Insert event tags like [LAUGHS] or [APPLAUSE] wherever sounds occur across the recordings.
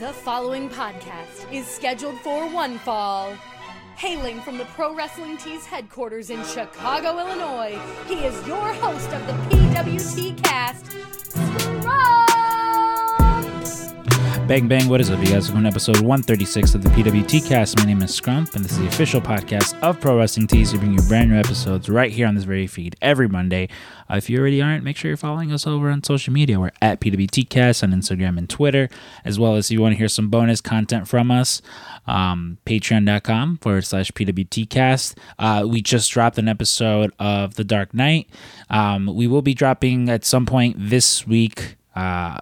The following podcast is scheduled for one fall. Hailing from the Pro Wrestling Tees headquarters in Chicago, Illinois, he is your host of the PWT cast, Bang bang, what is up, you guys? Welcome to episode 136 of the PWT cast. My name is Scrump, and this is the official podcast of Pro Wrestling Tees. We bring you brand new episodes right here on this very feed every Monday. Uh, if you already aren't, make sure you're following us over on social media. We're at PWT cast on Instagram and Twitter, as well as if you want to hear some bonus content from us, um, patreon.com forward slash PWT cast. Uh, we just dropped an episode of The Dark Knight. Um, we will be dropping at some point this week. Uh,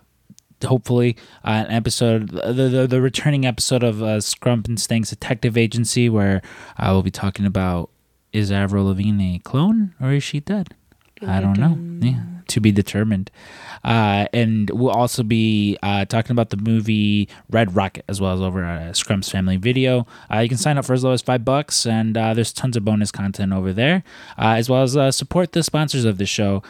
hopefully uh, an episode the, the, the returning episode of uh, Scrump and Stank's Detective Agency where I will be talking about is Avril Lavigne a clone or is she dead? I don't know. Yeah, to be determined. Uh, and we'll also be uh, talking about the movie Red Rocket as well as over at Scrump's Family Video. Uh, you can sign up for as low as five bucks, and uh, there's tons of bonus content over there, uh, as well as uh, support the sponsors of the show,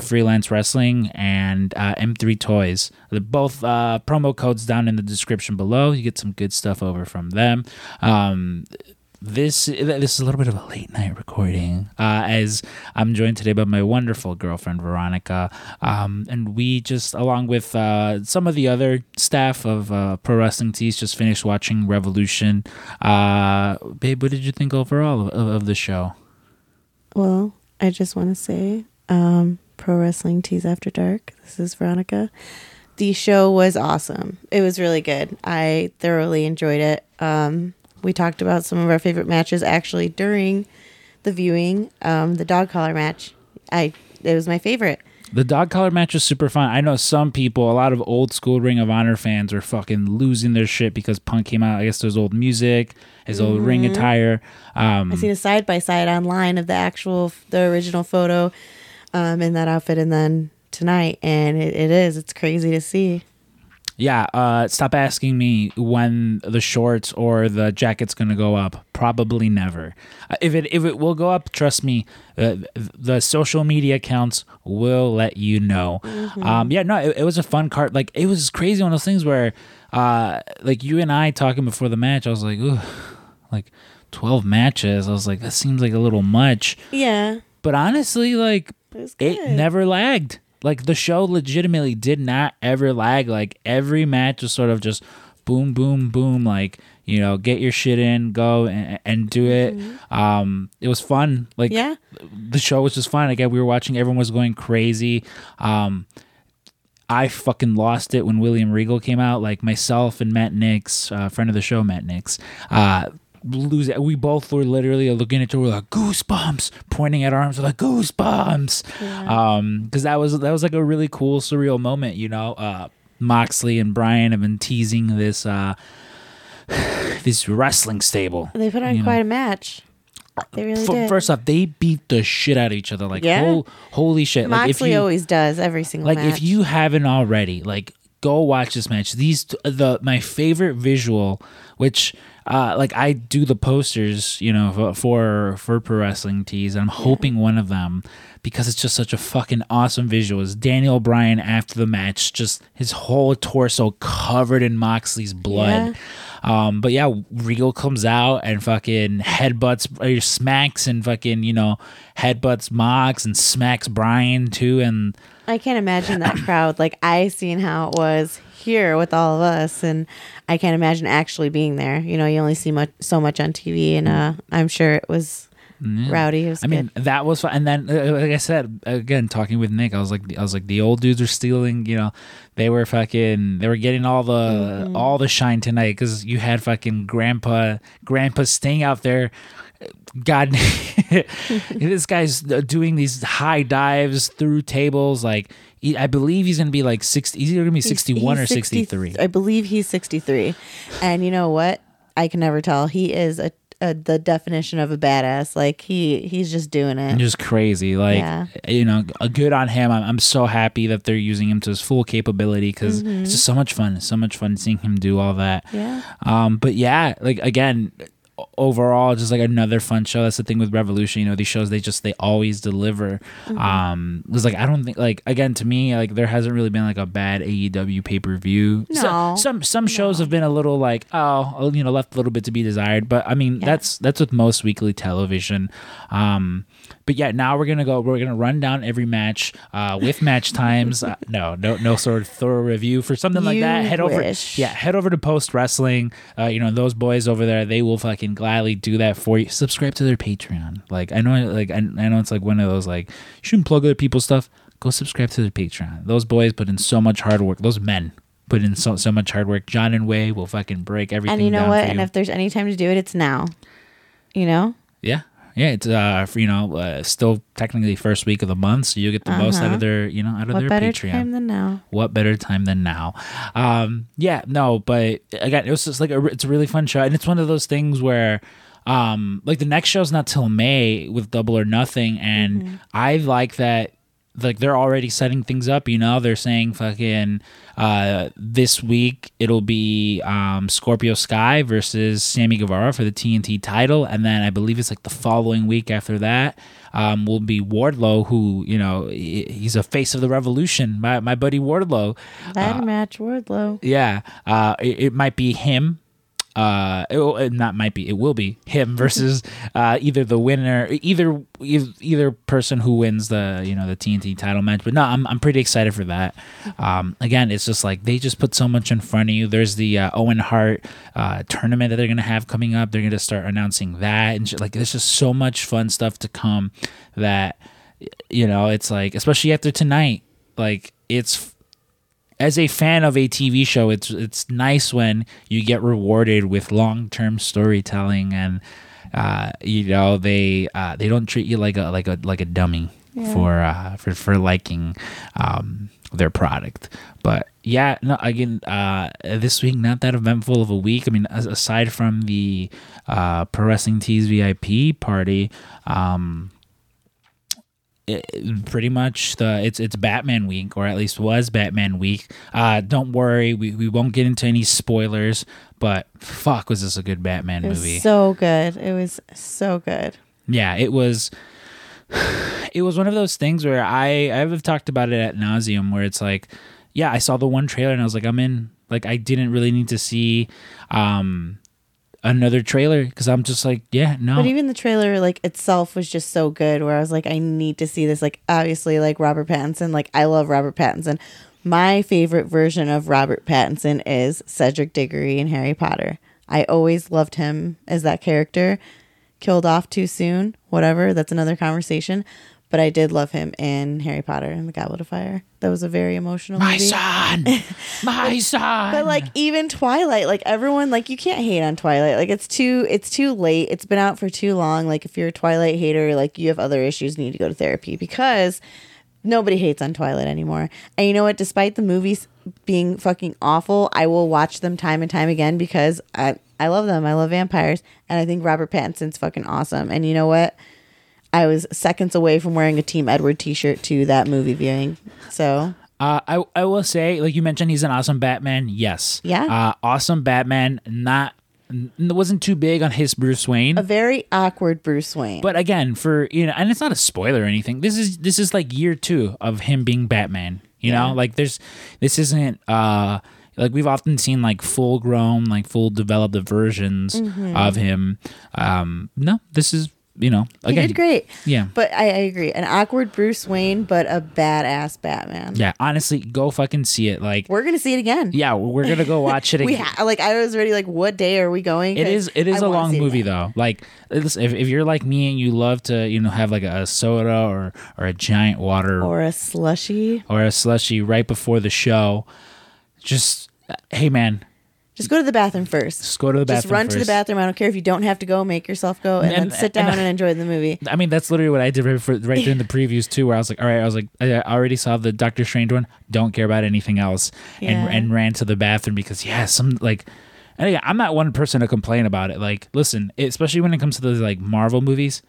Freelance Wrestling and uh, M3 Toys. They're both promo codes down in the description below. You get some good stuff over from them. Um, this this is a little bit of a late night recording uh, as I'm joined today by my wonderful girlfriend Veronica, um, and we just along with uh, some of the other staff of uh, Pro Wrestling Tees just finished watching Revolution. Uh, babe, what did you think overall of, of the show? Well, I just want to say, um, Pro Wrestling Tees After Dark. This is Veronica. The show was awesome. It was really good. I thoroughly enjoyed it. Um, we talked about some of our favorite matches actually during the viewing. Um, the dog collar match, I it was my favorite. The dog collar match was super fun. I know some people, a lot of old school Ring of Honor fans, are fucking losing their shit because Punk came out. I guess there's old music, his old ring attire. Um, I seen a side by side online of the actual, the original photo, um, in that outfit, and then tonight, and it, it is. It's crazy to see. Yeah, uh, stop asking me when the shorts or the jacket's gonna go up. Probably never. Uh, if it if it will go up, trust me, uh, the social media accounts will let you know. Um, yeah, no, it, it was a fun card. Like it was crazy one of those things where, uh, like you and I talking before the match, I was like, ooh, like twelve matches. I was like, that seems like a little much. Yeah, But honestly, like it it never lagged. Like the show legitimately did not ever lag. Like every match was sort of just boom, boom, boom. Like you know, get your shit in, go and, and do it. Um, it was fun. Like Yeah. the show was just fun. Again, we were watching. Everyone was going crazy. Um, I fucking lost it when William Regal came out. Like myself and Matt Nix, uh, friend of the show, Matt Nix. Uh, lose it. We both were literally looking at each other like goosebumps, pointing at our arms like goosebumps. Um, because that was that was like a really cool, surreal moment. You know, uh, Moxley and Bryan have been teasing this uh, [SIGHS] this wrestling stable. They put on you know. quite a match. They really F- did. First off, they beat the shit out of each other. Like, Yeah. hol- holy shit! like, if Moxley you, always does every single like match. if you haven't already like go watch this match these the my favorite visual which uh like i do the posters you know for for, pro wrestling tees and i'm hoping one of them because it's just such a fucking awesome visual is daniel bryan after the match just his whole torso covered in moxley's blood. Um, but yeah, Regal comes out and fucking headbutts or smacks and fucking you know headbutts Mox and smacks Bryan too, and I can't imagine that crowd. Like I seen how it was here with all of us, and I can't imagine actually being there. You know, you only see much so much on TV, and uh, I'm sure it was rowdy. It was I mean, that was fun. And then, uh, like I said, again, talking with Nick, I was like, I was like, the old dudes are stealing. You know, they were fucking, they were getting all the Mm-hmm. all the shine tonight because you had fucking Grandpa, Grandpa Sting out there. God, [LAUGHS] this guy's doing these high dives through tables. Like, he- I believe he's gonna be like sixty. He's either gonna be He's- sixty-one or he's 60 sixty-three. I believe he's 63, and you know what? I can never tell. He is a, a the definition of a badass. Like he he's just doing it. just crazy like Yeah. you know a good on him I'm, I'm so happy that they're using him to his full capability because it's just so much fun so much fun seeing him do all that Yeah. um but yeah like again overall just like another fun show. That's the thing with revolution you know these shows they just they always deliver. Mm-hmm. um was like i don't think like again to me like there hasn't really been like a bad aew pay-per-view. So- No. some some shows have been a little like oh you know left a little bit to be desired. But i mean Yeah. that's that's with most weekly television. Um but yeah now we're gonna go we're gonna run down every match uh with match [LAUGHS] times. Uh, no no no sort of thorough review for something like that. Head over wish. yeah head over to post wrestling. Uh you know those boys over there they will fucking gladly do that for you subscribe to their patreon like i know like i, I know it's like one of those like you shouldn't plug other people's stuff go subscribe to their patreon those boys put in so much hard work those men put in so so much hard work john and Wai will fucking break everything And you know what? for And if there's any time to do it, it's now. You know? Yeah. Yeah, it's uh you know uh, still technically first week of the month, so you get the most out Uh-huh. of their you know out of What their better Patreon. time than now? what better time than now? Um, yeah, no, but again, it was just like a, it's a really fun show, and it's one of those things where, um, like the next show's not till May with Double or Nothing, and Mm-hmm. I like that. Like they're already setting things up, you know. They're saying fucking uh, this week it'll be um, Scorpio Sky versus Sammy Guevara for the TNT title, and then I believe it's like the following week after that um, will be Wardlow, who you know he's a face of the revolution. My my buddy Wardlow, Ladder match, Wardlow. yeah, uh, it, it might be him. Uh, it, not might be. It will be him [LAUGHS] versus uh, either the winner, either either person who wins the you know the TNT title match. But no, I'm I'm pretty excited for that. Um, again, it's just like they just put so much in front of you. There's the uh, Owen Hart uh, tournament that they're gonna have coming up. They're gonna start announcing that and like there's just so much fun stuff to come that you know it's like especially after tonight like it's as a fan of a TV show, it's it's nice when you get rewarded with long term storytelling and uh, you know they uh, they don't treat you like a like a like a dummy for uh, for for liking um, their product. But yeah, no, again, uh, this week not that eventful of a week. I mean, as, aside from the uh, Pro Wrestling Tees VIP party. Um, it, pretty much the it's it's Batman week or at least was Batman week. Uh don't worry, we, we won't get into any spoilers, but fuck was this a good Batman It was movie. so good. It was so good. yeah, it was [SIGHS] it was one of those things where I I've talked about it at nauseum where it's like, yeah, I saw the one trailer and I was like, I'm in. Like I didn't really need to see um another trailer because I'm just like, yeah, no. But even the trailer, like itself, was just so good. Where I was like, I need to see this. Like, obviously, like Robert Pattinson. Like, I love Robert Pattinson. My favorite version of Robert Pattinson is Cedric Diggory in Harry Potter. I always loved him as that character. Killed off too soon, whatever. That's another conversation. But I did love him in Harry Potter and the Goblet of Fire. That was a very emotional my movie. son, [LAUGHS] my son. But like even Twilight, like everyone, like you can't hate on Twilight. Like it's too, it's too late. It's been out for too long. Like if you're a Twilight hater, like you have other issues, you need to go to therapy because nobody hates on Twilight anymore. And you know what? Despite the movies being fucking awful, I will watch them time and time again because I I love them. I love vampires, and I think Robert Pattinson's fucking awesome. And you know what? I was seconds away from wearing a Team Edward T-shirt to that movie viewing. So Uh, I I will say, like you mentioned, he's an awesome Batman. Yes. Yeah. Uh, awesome Batman. Not wasn't too big on his Bruce Wayne. a very awkward Bruce Wayne. but again, for you know, and it's not a spoiler or anything. This is this is like year two of him being Batman. You know, like there's this isn't uh like we've often seen like full grown, like full developed versions Mm-hmm. of him. Um, no, this is you know he did great. Yeah. But I, I agree. An awkward Bruce Wayne, but a badass Batman. Yeah, honestly, go fucking see it. Like, We're gonna see it again. yeah, we're gonna go watch it [LAUGHS] We again. ha- like I was already like, what day are we going? It is it is I a long movie though. Like if, if you're like me and you love to you know have like a soda or or a giant water or, Or a slushy. Or a slushy right before the show, just uh, hey man, Just go to the bathroom first. just go to the bathroom. Just run to the bathroom. I don't care if you don't have to go. Make yourself go, and, And- then sit down and, enjoy the movie. I mean, that's literally what I did right, for, right during the [LAUGHS] previews too, where I was like, all right, I was like, I already saw the Doctor Strange one, don't care about anything else, Yeah. and and ran to the bathroom because yeah, some like, and again, I'm not one person to complain about it. Like, listen, especially when it comes to those like Marvel movies,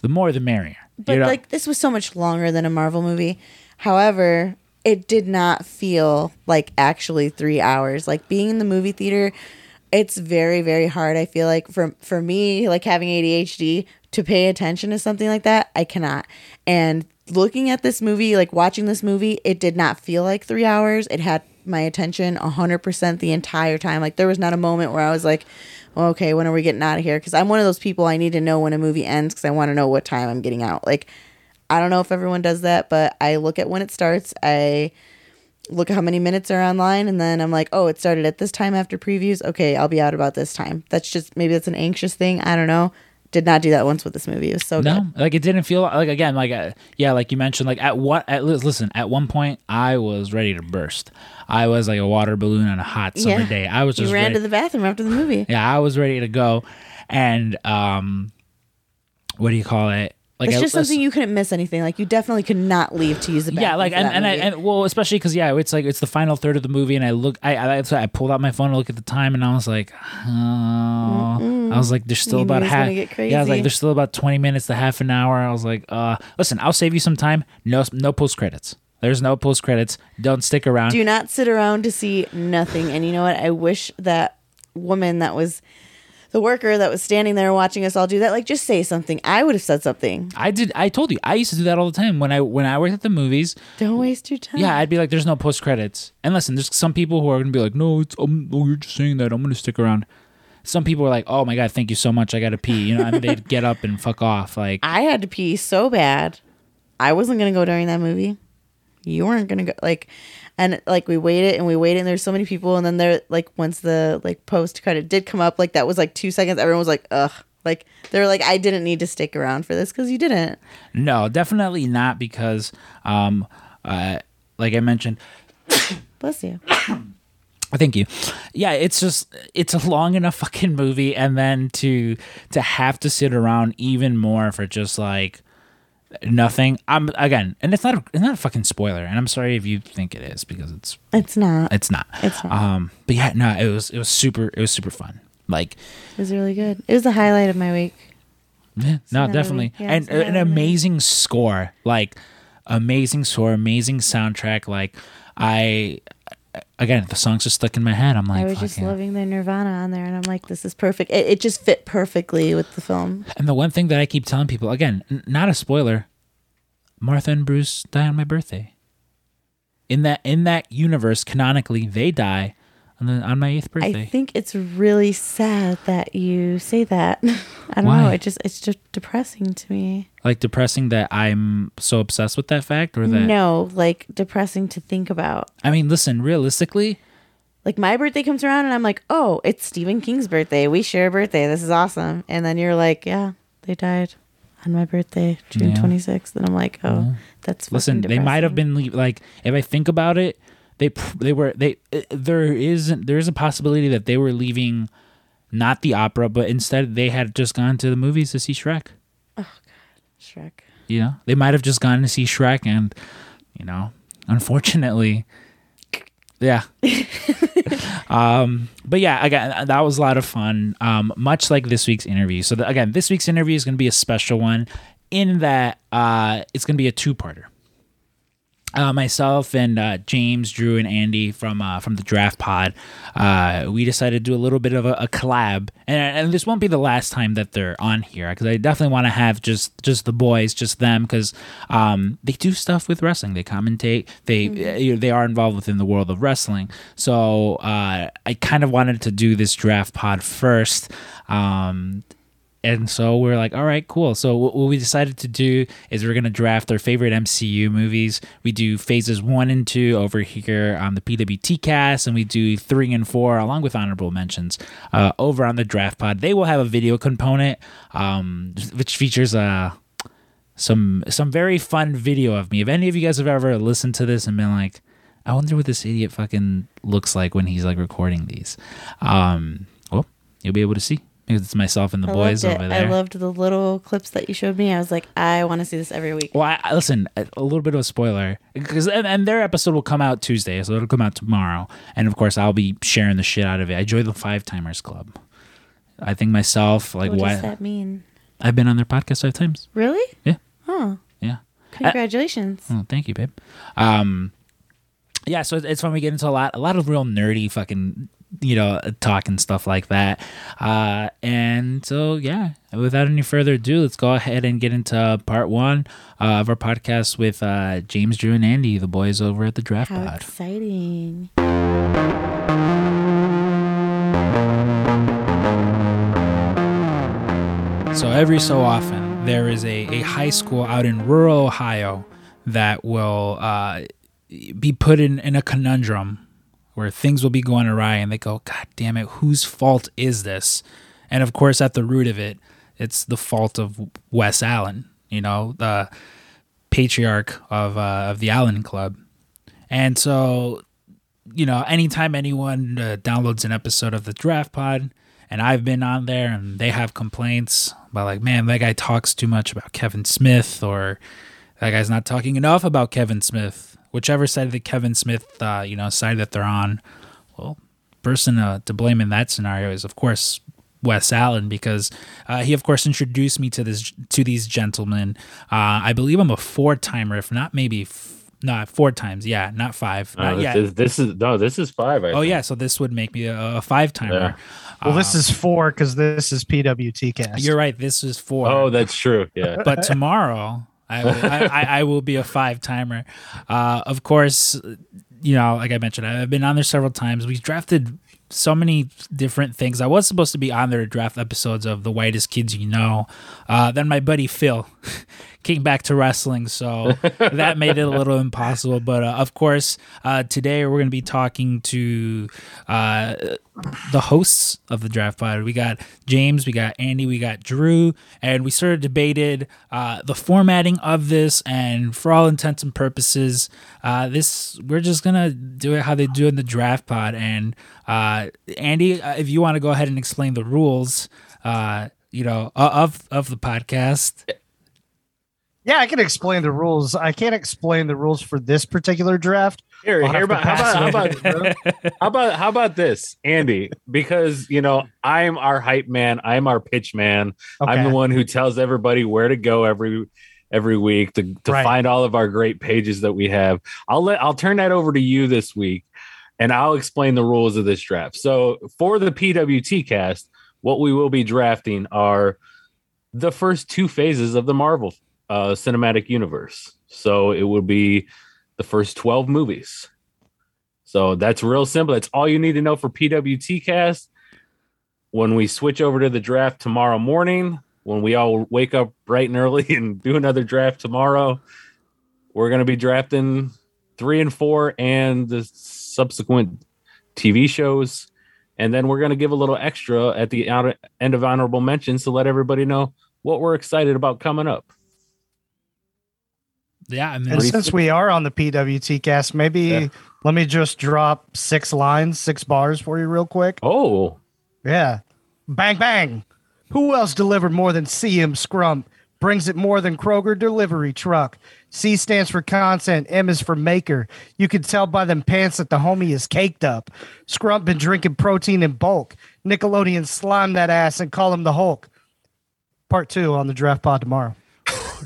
the more the merrier. But You know? like this was so much longer than a Marvel movie. However, it did not feel like actually three hours. Like being in the movie theater, it's very very hard i feel like for for me like having adhd to pay attention to something like that i cannot. And looking at this movie like watching this movie it did not feel like three hours. It had my attention 100% the entire time. Like there was not a moment where i was like okay when are we getting out of here? Because i'm one of those people i need to know when a movie ends because i want to know what time i'm getting out. Like i don't know if everyone does that but i look at when it starts i look at how many minutes are online and then I'm like, oh, it started at this time after previews. Okay, I'll be out about this time. That's just maybe that's an anxious thing. I don't know. Did not do that once with this movie. It was so No, good. like it didn't feel like again, like uh, yeah, like you mentioned, like at what at listen, at one point I was ready to burst. I was like a water balloon on a hot summer day. I was just you ran ready, to the bathroom after the movie. yeah, I was ready to go, and um, what do you call it? Like It's I- just something you couldn't miss anything. Like you definitely could not leave to use the bathroom. yeah, like and and, I, and well, especially because yeah, it's like it's the final third of the movie, and I look, I I, I pulled out my phone to look at the time, and I was like, oh, I was like, there's still You about half. Yeah, I was like, there's still about twenty minutes to half an hour. I was like, uh, listen, I'll save you some time. No, no post credits. There's no post credits. Don't stick around. do not sit around to see nothing. And you know what? I wish that woman that was the worker that was standing there watching us all do that, like just say something. I would have said something. I did. I told you. I used to do that all the time when I when I worked at the movies. Don't waste your time. Yeah, I'd be like, "There's no post credits." And listen, there's some people who are gonna be like, "No, it's um, oh, you're just saying that. I'm gonna stick around." Some people are like, "Oh my god, thank you so much. I gotta pee." You know, and they'd get up and fuck off. Like, I had to pee so bad. I wasn't gonna go during that movie. You weren't gonna go like and like we waited and we waited and there's so many people and then there like once the like post credit did come up, like that was like two seconds, everyone was like, ugh. Like they're like, I didn't need to stick around for this because you didn't. no, definitely not because, um, uh, like I mentioned, Bless you. [COUGHS] Thank you. Yeah, it's just it's a long enough fucking movie, and then to to have to sit around even more for just like nothing. I'm again, and it's not a, it's not a fucking spoiler, and I'm sorry if you think it is because it's It's not. It's not. It's not. Um, but yeah, no, it was it was super it was super fun. Like, it was really good. It was the highlight of my week. yeah, no, definitely. Yeah, and an movie. amazing score, like amazing score, amazing soundtrack. Like, I again, the songs are stuck in my head. I'm like, I was just loving the Nirvana on there and I'm like, this is perfect. It, it just fit perfectly with the film. And the one thing that I keep telling people, again, n- not a spoiler, Martha and Bruce die on my birthday. In that in that universe, canonically, they die on the on my eighth birthday. I think it's really sad that you say that. [LAUGHS] I don't know. It just it's just depressing to me. Like depressing that I'm so obsessed with that fact, or that No, like depressing to think about. I mean, listen, realistically, Like my birthday comes around and I'm like, oh, it's Stephen King's birthday. We share a birthday. This is awesome. And then you're like, yeah, they died on my birthday, June Yeah. 26th. And I'm like, oh, that's fucking listen, they might have been like, if I think about it, they they were they uh, there is there is a possibility that they were leaving, not the opera, but instead they had just gone to the movies to see Shrek. Shrek. You know, they might have just gone to see Shrek, and you know, unfortunately, yeah. [LAUGHS] um, but yeah, again, that was a lot of fun. Um, much like this week's interview. So the, again, this week's interview is going to be a special one, in that uh, it's going to be a two-parter. Uh, myself and uh, James, Drew, and Andy from uh, from the Draft Pod, uh, we decided to do a little bit of a, a collab, and, and this won't be the last time that they're on here because I definitely want to have just just the boys, just them, because um, they do stuff with wrestling. They commentate. They uh, they are involved within the world of wrestling. So uh, I kind of wanted to do this Draft Pod first. Um, and so we're like, all right, cool. So what we decided to do is we're gonna draft our favorite MCU movies. We do phases one and two over here on the PWT cast, and we do three and four along with honorable mentions uh, over on the draft pod. They will have a video component, um, which features uh, some some very fun video of me. If any of you guys have ever listened to this and been like, I wonder what this idiot fucking looks like when he's like recording these, um, well, you'll be able to see. Because it's myself and the I boys loved it. over there. I loved the little clips that you showed me. I was like, I want to see this every week. Well, I, I- listen, a, a little bit of a spoiler because and, and their episode will come out Tuesday, so it'll come out tomorrow. And of course, I'll be sharing the shit out of it. I joined the Five Timers Club. I think myself, like, what what does that mean? I've been on their podcast five times. Really? Yeah, Huh. yeah. Congratulations. Oh, thank you, babe. Um, yeah, so it's, it's fun. We get into a lot, a lot of real nerdy fucking you know, talk and stuff like that. Uh, and so, yeah, without any further ado, let's go ahead and get into part one uh, of our podcast with uh, James, Drew, and Andy, the boys over at the Draft How Pod. exciting. So every so often, there is a, a high school out in rural Ohio that will uh, be put in, in a conundrum where things will be going awry and they go, God damn it, whose fault is this? And of course, at the root of it, it's the fault of Wes Allen, you know, the patriarch of, uh, of the Allen Club. And so, you know, anytime anyone uh, downloads an episode of the Draft Pod, and I've been on there and they have complaints about like, man, that guy talks too much about Kevin Smith or that guy's not talking enough about Kevin Smith. Whichever side of the Kevin Smith, uh, you know, side that they're on, well, person uh, to blame in that scenario is of course Wes Allen because uh, he of course introduced me to this to these gentlemen. Uh, I believe I'm a four timer, if not maybe. F- not four times, yeah, not five, Uh, not this, yet. is, this is no, this is five. I Oh think. yeah, so this would make me a, a five timer. Yeah. Well, this is four because this is PWT cast. You're right. This is four. Oh, that's true. Yeah. but tomorrow I will, I, I, will be a five timer. Uh, of course, you know, like I mentioned, I've been on there several times. We've drafted so many different things. I was supposed to be on there to draft episodes of the whitest kids you know. Uh, then my buddy Phil came back to wrestling, so [LAUGHS] that made it a little impossible. But uh, of course, uh, today we're going to be talking to uh, the hosts of the draft pod. We got James, we got Andy, we got Drew, and we sort of debated uh, the formatting of this. And for all intents and purposes, uh, this we're just gonna do it how they do in the draft pod. And uh, Andy, if you want to go ahead and explain the rules, uh, you know, of of the podcast. Yeah, I can explain the rules. I can't explain the rules for this particular draft. Here, here about, how about, how about how about how about this, Andy? Because you know I'm our hype man, I'm our pitch man. I'm the one who tells everybody where to go every every week to, to Right. find all of our great pages that we have. I'll let I'll turn that over to you this week, and I'll explain the rules of this draft. So for the PWT cast, what we will be drafting are the first two phases of the Marvel uh, cinematic universe. So it will be the first 12 movies. So that's real simple. That's all you need to know for PWT cast. When we switch over to the draft tomorrow morning, when we all wake up bright and early [LAUGHS] and do another draft tomorrow, we're going to be drafting three and four and the subsequent TV shows. And then we're going to give a little extra at the end of honorable mentions to let everybody know what we're excited about coming up. Yeah, I mean, And since we are on the PWT cast, maybe Yeah. let me just drop six lines, six bars for you, real quick. Oh, Yeah. Bang, bang. Who else delivered more than CM Scrump? Brings it more than Kroger delivery truck. C stands for content. M is for maker. You can tell by them pants that the homie is caked up. Scrump been drinking protein in bulk. Nickelodeon slime that ass and call him the Hulk. Part two on the draft pod tomorrow.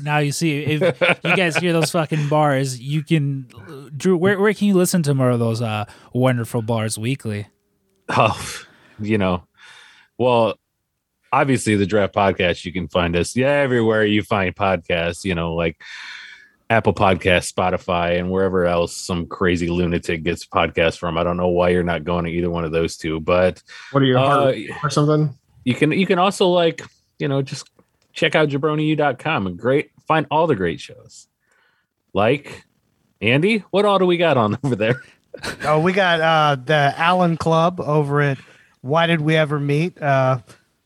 Now you see if you guys hear those fucking bars, you can Drew. Where where can you listen to more of those uh wonderful bars weekly? oh, you know, well, obviously the draft podcast, you can find us yeah everywhere you find podcasts, you know, like Apple Podcast, Spotify, and wherever else some crazy lunatic gets podcasts from. I don't know why you're not going to either one of those two, but What are your uh, or something? you can you can also like you know just check out jabroniu.com and great find all the great shows like andy what all do we got on [LAUGHS] over there Oh, we got uh, the Allen Club over at Why Did We Ever Meet? Uh,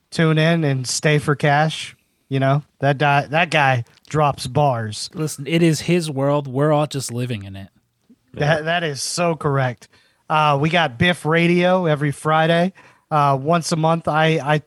tune in and stay for cash. You know that di- that guy drops bars. Listen, it is his world. We're all just living in it. That that is so correct. Uh, we got Biff Radio every Friday. Uh, once a month, I I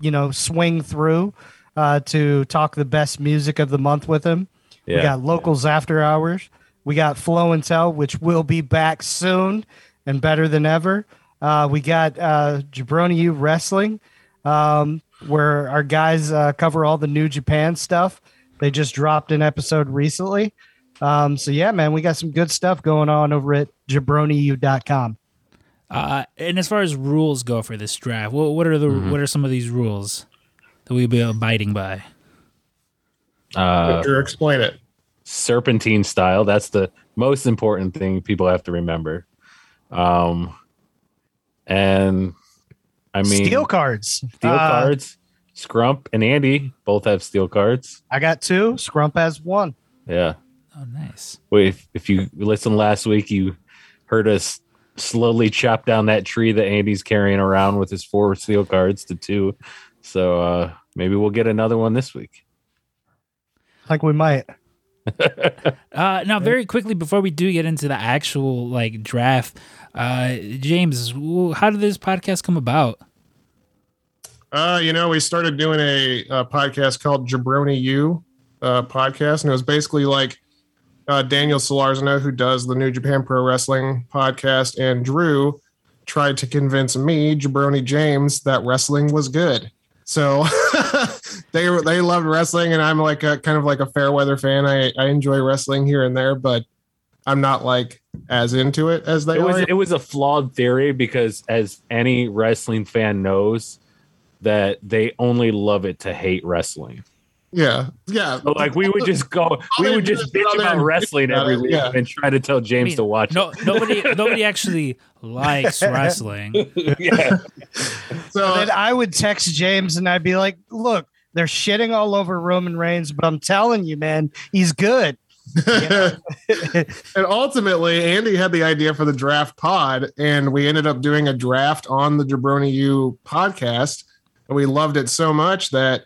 you know swing through uh, to talk the best music of the month with him. Yeah. We got locals after hours. We got Flow and Tell, which will be back soon and better than ever. Uh, we got uh, Jabroni U Wrestling, um, where our guys uh, cover all the New Japan stuff. They just dropped an episode recently. Um, so yeah, man, we got some good stuff going on over at jabroniu.com. Uh, and as far as rules go for this draft, what, what are the what are some of these rules that we'll be abiding by? Uh, Victor, explain it. serpentine style. That's the most important thing people have to remember. Um, and I mean, Steel cards. steel Uh, cards. Scrump and Andy both have steel cards. I got two. Scrump has one. Yeah. Oh, nice. Wait, if, if you listened last week, you heard us slowly chop down that tree that Andy's carrying around with his four steel cards to two. So uh, maybe we'll get another one this week. Like we might. [LAUGHS] Uh, now, very quickly before we do get into the actual like draft, uh, James, how did this podcast come about? Uh, you know, we started doing a, uh podcast called Jabroni U uh, podcast, and it was basically like uh, Daniel Solorzano, who does the New Japan Pro Wrestling podcast, and Drew tried to convince me, Jabroni James, that wrestling was good. So [LAUGHS] they they loved wrestling, and I'm like a kind of like a fair weather fan. I I enjoy wrestling here and there, but I'm not like as into it as they it was are. it was a flawed theory because as any wrestling fan knows that they only love it to hate wrestling yeah, yeah. so like we would just go we would just bitch about wrestling every week yeah. and try to tell james mean, to watch No, [LAUGHS] nobody, nobody actually likes [LAUGHS] wrestling. yeah So And then I would text James and I'd be like, look, they're shitting all over Roman Reigns, but I'm telling you, man, he's good. [LAUGHS] and ultimately, Andy had the idea for the draft pod, and we ended up doing a draft on the Jabroni U podcast. And we loved it so much that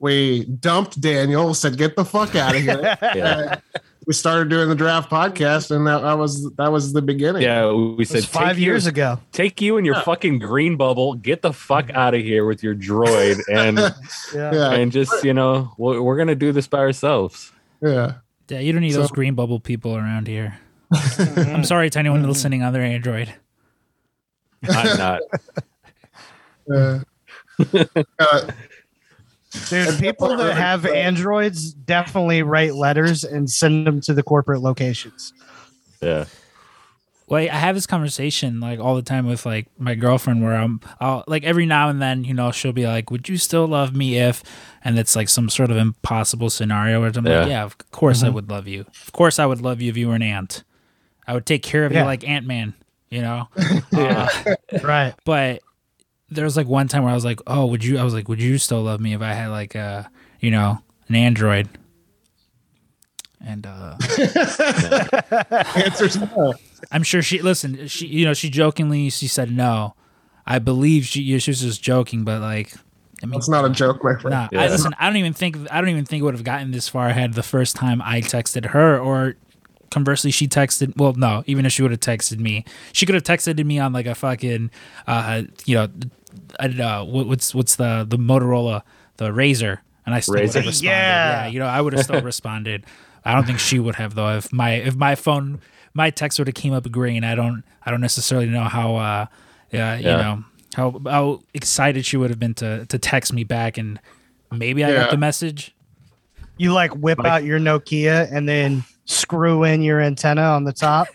we dumped Daniel, said, "Get the fuck out of here." [LAUGHS] yeah we started doing the draft podcast, and that, that was that was the beginning. yeah we said five years you, ago. take you and your Yeah. fucking green bubble get the fuck out of here with your droid [LAUGHS] and Yeah. yeah, and just you know we're, we're gonna do this by ourselves yeah. Yeah, you don't need So- those green bubble people around here. [LAUGHS] I'm sorry to anyone listening on their Android. i'm not Uh, uh, Dude, people that have Androids definitely write letters and send them to the corporate locations. yeah Well, I have this conversation like all the time with like my girlfriend where I'm I'll like every now and then, you know, she'll be like, Would you still love me if and it's like some sort of impossible scenario where I'm Yeah. like, Yeah, of course I would love you. Of course I would love you if you were an ant. I would take care of Yeah. you like Ant Man, you know? [LAUGHS] Uh, Right. but there was like one time where I was like, "Oh, would you?" I was like, "Would you still love me if I had like a, you know, an Android?" And uh [LAUGHS] answers no. I'm sure she listened. She, you know, she jokingly she said no. I believe she she was just joking, but like, I mean, It's not a joke, my friend. Nah, Yeah. I listen. I don't even think I don't even think it would have gotten this far ahead the first time I texted her, or conversely, she texted. Well, no, even if she would have texted me, she could have texted me on like a fucking, uh, you know, I don't know what's what's the the Motorola the Razr, and I still would have responded. Yeah. yeah, you know, I would have still [LAUGHS] responded. I don't think she would have though. If my if my phone my text would have came up green, I don't I don't necessarily know how uh yeah you know how how excited she would have been to to text me back and maybe I got the message. You like whip Like- out your Nokia and then screw in your antenna on the top.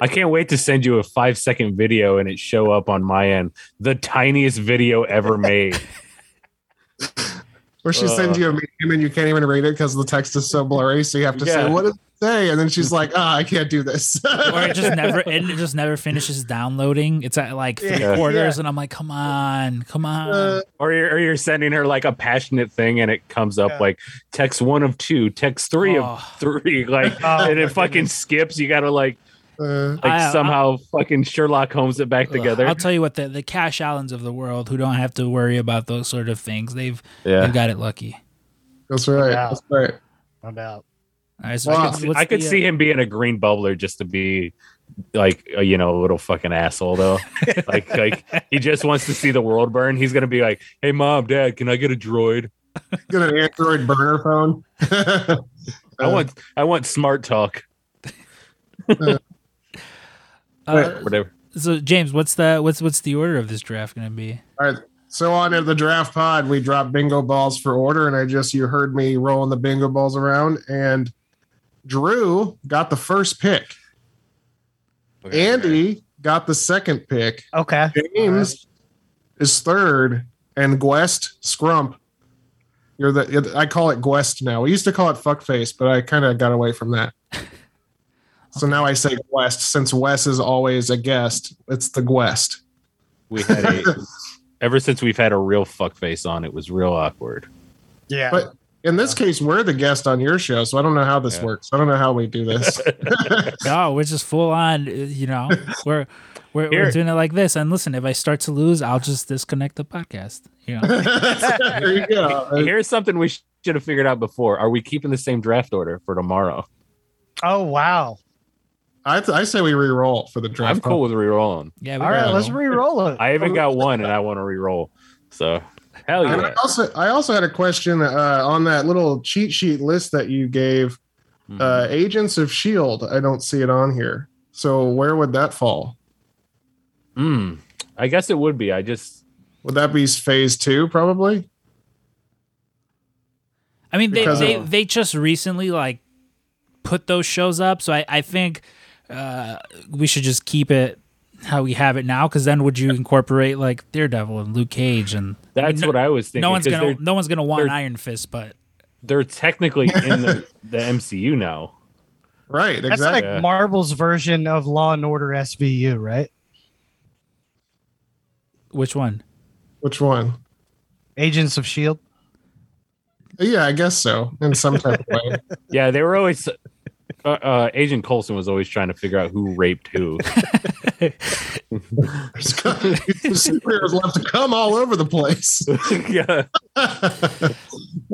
I can't wait to send you a five second video and it show up on my end. The tiniest video ever [LAUGHS] made. Where she Uh. sends you a meme and you can't even read it because the text is so blurry. So you have to Yeah. say, "What does it say?" And then she's like, "Ah, I can't do this." [LAUGHS] or it just [LAUGHS] never it just never finishes downloading. It's at like three Yeah. quarters, Yeah. and I'm like, come on, come on. Uh, or, you're, or you're sending her like a passionate thing and it comes up Yeah. like text one of two, text three Oh. of three. [LAUGHS] Like, Oh, and it fucking skips. You got to like, uh, like I- somehow fucking Sherlock Holmes it back together. I'll tell you what, the the Cash Allens of the world who don't have to worry about those sort of things, they've yeah. they've got it lucky. that's right. Yeah. That's right. No doubt. All right, so Well, I what's could, I could the, uh, see him being a green bubbler just to be like a, you know a little fucking asshole though. [LAUGHS] like like he just wants to see the world burn. He's gonna be like, "Hey mom, dad, can I get a droid? [LAUGHS] Get an Android burner phone. [LAUGHS] I want I want smart talk, uh, whatever." so James, what's the what's what's the order of this draft going to be? All right. So on at the draft pod, we dropped bingo balls for order, and I just you heard me rolling the bingo balls around, and Drew got the first pick. Andy got the second pick. Okay. James is third, and Guest Scrump. You're the I call it Guest now. We used to call it fuckface, but I kind of got away from that. [LAUGHS] So now I say Guest since Wes is always a guest. It's the Guest. We had a [LAUGHS] ever since we've had a real fuck face on, it was real awkward. Yeah. But in this case, we're the guest on your show, so I don't know how this Yeah. works. I don't know how we do this. [LAUGHS] [LAUGHS] No, we're just full on. uh, You know, we're we're, we're doing it like this. And listen, if I start to lose, I'll just disconnect the podcast. You know, [LAUGHS] you go. Here's something we should have figured out before. Are we keeping the same draft order for tomorrow? oh wow. I, I say we re-roll for the draft. I'm cool with re-rolling. yeah. We All right, got- let's re-roll it. I even got one and I want to re-roll. So hell And yeah. I also, I also had a question uh, on that little cheat sheet list that you gave. Mhm. Uh, Agents of Shield. I don't see it on here. So where would that fall? Mm, I guess it would be. I just Would that be phase two? Probably. I mean, they Because they, of- they just recently like put those shows up, so I I think uh, we should just keep it how we have it now. Because then, would you incorporate like Daredevil and Luke Cage and that's no, what I was thinking. no one's gonna no one's gonna want Iron Fist, but they're technically in the, [LAUGHS] the MCU now. Right. exactly. That's Exactly. like Marvel's version of Law and Order SVU, right? which one? Which one? Agents of Shield. Yeah, I guess so. In some type of way. [LAUGHS] Yeah, they were always. Uh, uh, Agent Coulson was always trying to figure out who raped who. [LAUGHS] There's got- superheroes love to come all over the place. [LAUGHS] yeah,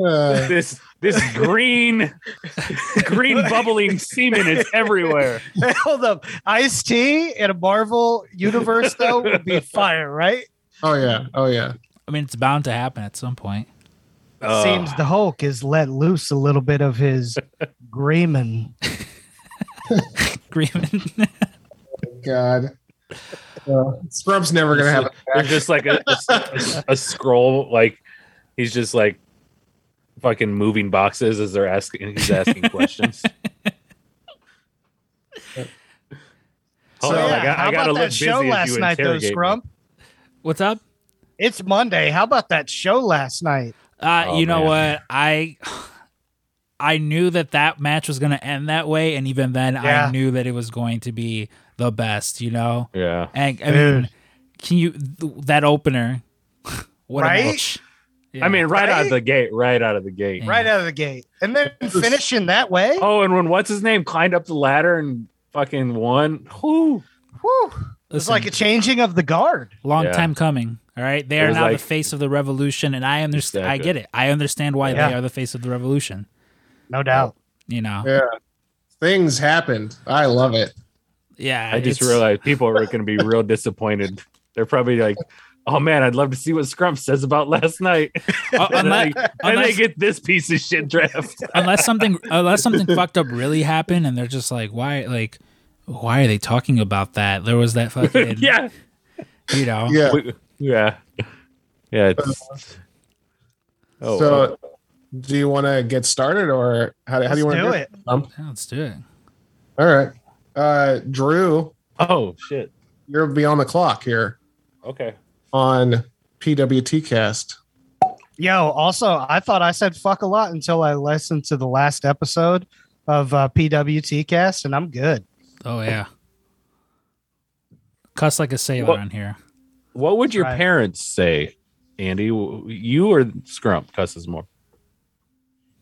Uh, this this green, green bubbling semen is everywhere. Hold up. Ice T in a Marvel universe though would be fire, right? oh yeah. Oh yeah. I mean, it's bound to happen at some point. Uh, Seems the Hulk is let loose a little bit of his [LAUGHS] Greyman. [LAUGHS] Agreement. God. Uh, Scrub's never gonna have it There's back. just like a, a, a scroll, like he's just like fucking moving boxes as they're asking. He's asking questions. [LAUGHS] Hold on, I, got, how I gotta about look that show last night though, interrogate me. What's up? It's Monday. How about that show last night? Uh, Oh, you know man. what? I I knew that that match was going to end that way, and even then, Yeah. I knew that it was going to be the best. You know, Yeah, and I mean, can you th- that opener? [LAUGHS] What Right? Yeah. I mean, right, out of the gate, right out of the gate. Yeah. Right out of the gate. And then finishing that way. Oh, and when what's his name climbed up the ladder and fucking won. Whoo. Whew. It's like a changing of the guard. long Yeah. time coming. All right, they It are now like- the face of the revolution, and I understand. I get it. I understand why Yeah. they are the face of the revolution. No doubt. You know, Yeah. Things happened. I love it. yeah. I just realized people are going to be real disappointed. They're probably like, "Oh man, I'd love to see what Scrump says about last night." [LAUGHS] Uh, and, unless, they, and they unless- get this piece of shit draft. [LAUGHS] unless something unless something [LAUGHS] fucked up really happened and they're just like why like why are they talking about that there was that fucking yeah, you know Yeah. We- yeah, yeah. It's, oh, so, do you want to get started, or how, how do you want to do it. Um, Yeah, let's do it all right. Uh, Drew, oh shit. You're beyond the clock here Okay. on PWT Cast. Yo, also, I thought I said fuck a lot until I listened to the last episode of uh, PWT cast, and I'm good. oh yeah cuss like a sailor What- on here What would your Right. parents say, Andy? You or Scrump cusses more?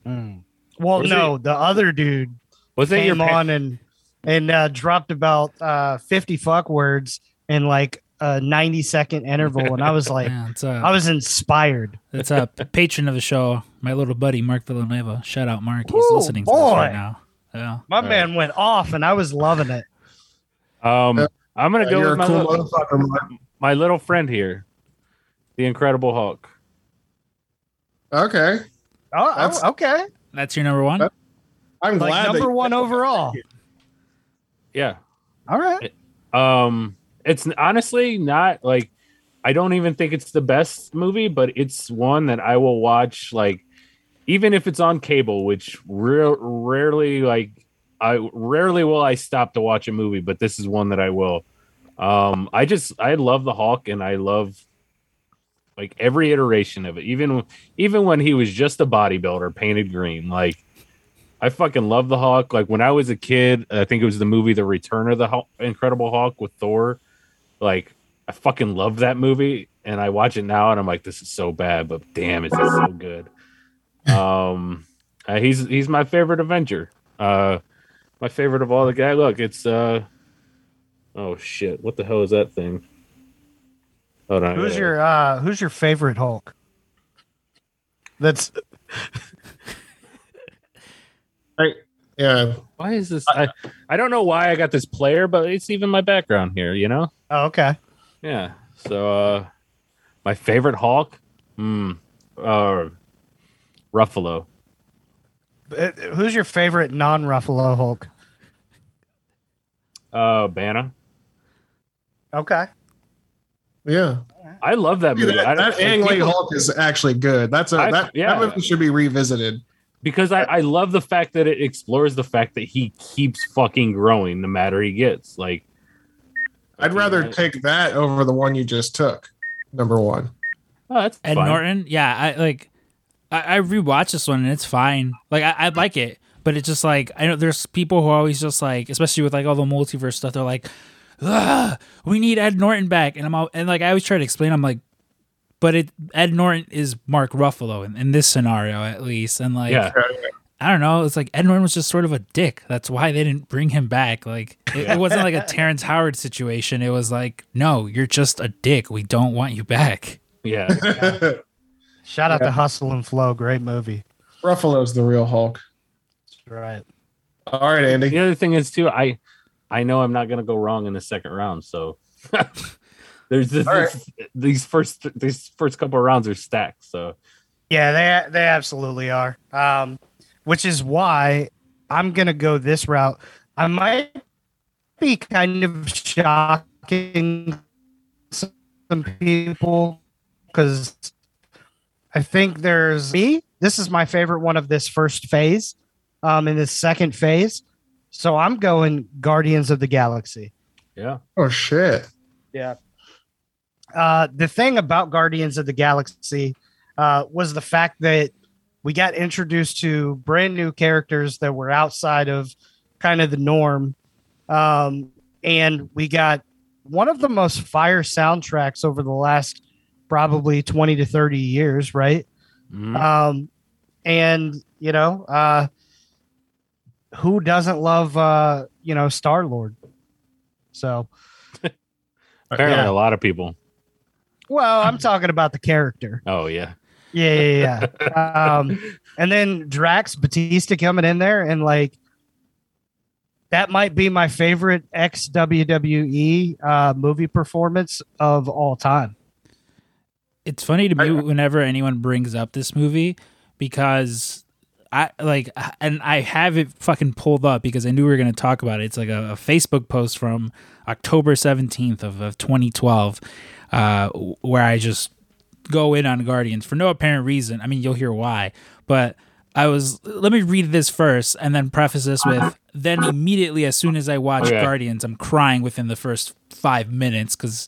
Well, Was no, the other dude Was that your came pa- on and and uh, dropped about uh, 50 fuck words in like a 90 second interval, and I was [LAUGHS] like, yeah, it's I a was inspired. it's a patron of the show my little buddy Mark Villanueva. Shout out Mark. He's Ooh, listening to this right now. Yeah. My man went off, and I was loving it. Um, I'm gonna Uh, go with my, cool little, my little friend here, the Incredible Hulk. Okay. Oh, That's- oh, okay. that's your number one I'm Like glad number one overall. Yeah. All right. Um, it's honestly not like I don't even think it's the best movie, but it's one that I will watch like even if it's on cable, which real rarely like I rarely will I stop to watch a movie, but this is one that I will. Um, I just I love the Hulk, and I love like every iteration of it. Even even when he was just a bodybuilder painted green, like I fucking love the Hulk. Like when I was a kid, I think it was the movie The Return of the Hulk, Incredible Hulk with Thor. Like I fucking love that movie, and I watch it now, and I'm like, this is so bad, but damn, it's so good. Um, uh, he's he's my favorite Avenger. Uh, my favorite of all the guy. Look, it's uh, oh shit, what the hell is that thing? Hold on. I your uh who's your favorite Hulk? That's I, yeah. Why is this? I, I don't know why I got this player, but it's even my background here. You know? oh, okay. Yeah. So, uh, my favorite Hulk, hmm, uh, Ruffalo. Uh, Who's your favorite non-Ruffalo Hulk? Uh, Banner. Okay. Yeah. I love that movie. that I that Ang Lee Hulk is actually good. That's a I- that, yeah. that movie should be revisited. because I, I love the fact that it explores the fact that he keeps fucking growing no matter he gets. Like, I'd rather take that over the one you just took. Number one. Oh, that's Ed fine. Norton, yeah, I like. I, I rewatched this one and it's fine. Like I, I like it, but it's just like I know there's people who are always just like, especially with like all the multiverse stuff. They're like, Ugh, we need Ed Norton back, and I'm all and like I always try to explain. I'm like, but it Ed Norton is Mark Ruffalo in, in this scenario at least, and like Yeah. I don't know. It's like Ed Norton was just sort of a dick. That's why they didn't bring him back. Like it, it wasn't like a [LAUGHS] Terrence Howard situation. It was like, no, you're just a dick. We don't want you back. Yeah. [LAUGHS] Shout out to Hustle and Flow, great movie. Ruffalo's the real Hulk. That's right. All right, Andy. the other thing is too, I I know I'm not gonna go wrong in the second round, so [LAUGHS] there's this, All right. these first these first couple of rounds are stacked. So Yeah, they they absolutely are. Um, which is why I'm gonna go this route. I might be kind of shocking some people because I think there's me. This is my favorite one of this first phase. Um, in this second phase, so I'm going Guardians of the Galaxy. yeah. Oh shit. Yeah. Uh, the thing about Guardians of the Galaxy uh, was the fact that we got introduced to brand new characters that were outside of kind of the norm. Um, and we got one of the most fire soundtracks over the last probably 20 to 30 years, right? Mhm. Um, and, you know, uh, who doesn't love, uh, you know, Star Lord? So, [LAUGHS] Apparently, yeah. a lot of people. well, I'm talking about the character. [LAUGHS] Oh yeah. Yeah, yeah, yeah. um, and then Drax Batista coming in there and like that might be my favorite ex WWE uh, movie performance of all time. it's funny to me whenever anyone brings up this movie because I like and I have it fucking pulled up because I knew we were going to talk about it. It's like a, a Facebook post from October 17th of, of 2012 uh, where I just go in on Guardians for no apparent reason. I mean, you'll hear why, but I was let me read this first and then preface this with then immediately as soon as I watch Okay. Guardians, I'm crying within the first 5 minutes cuz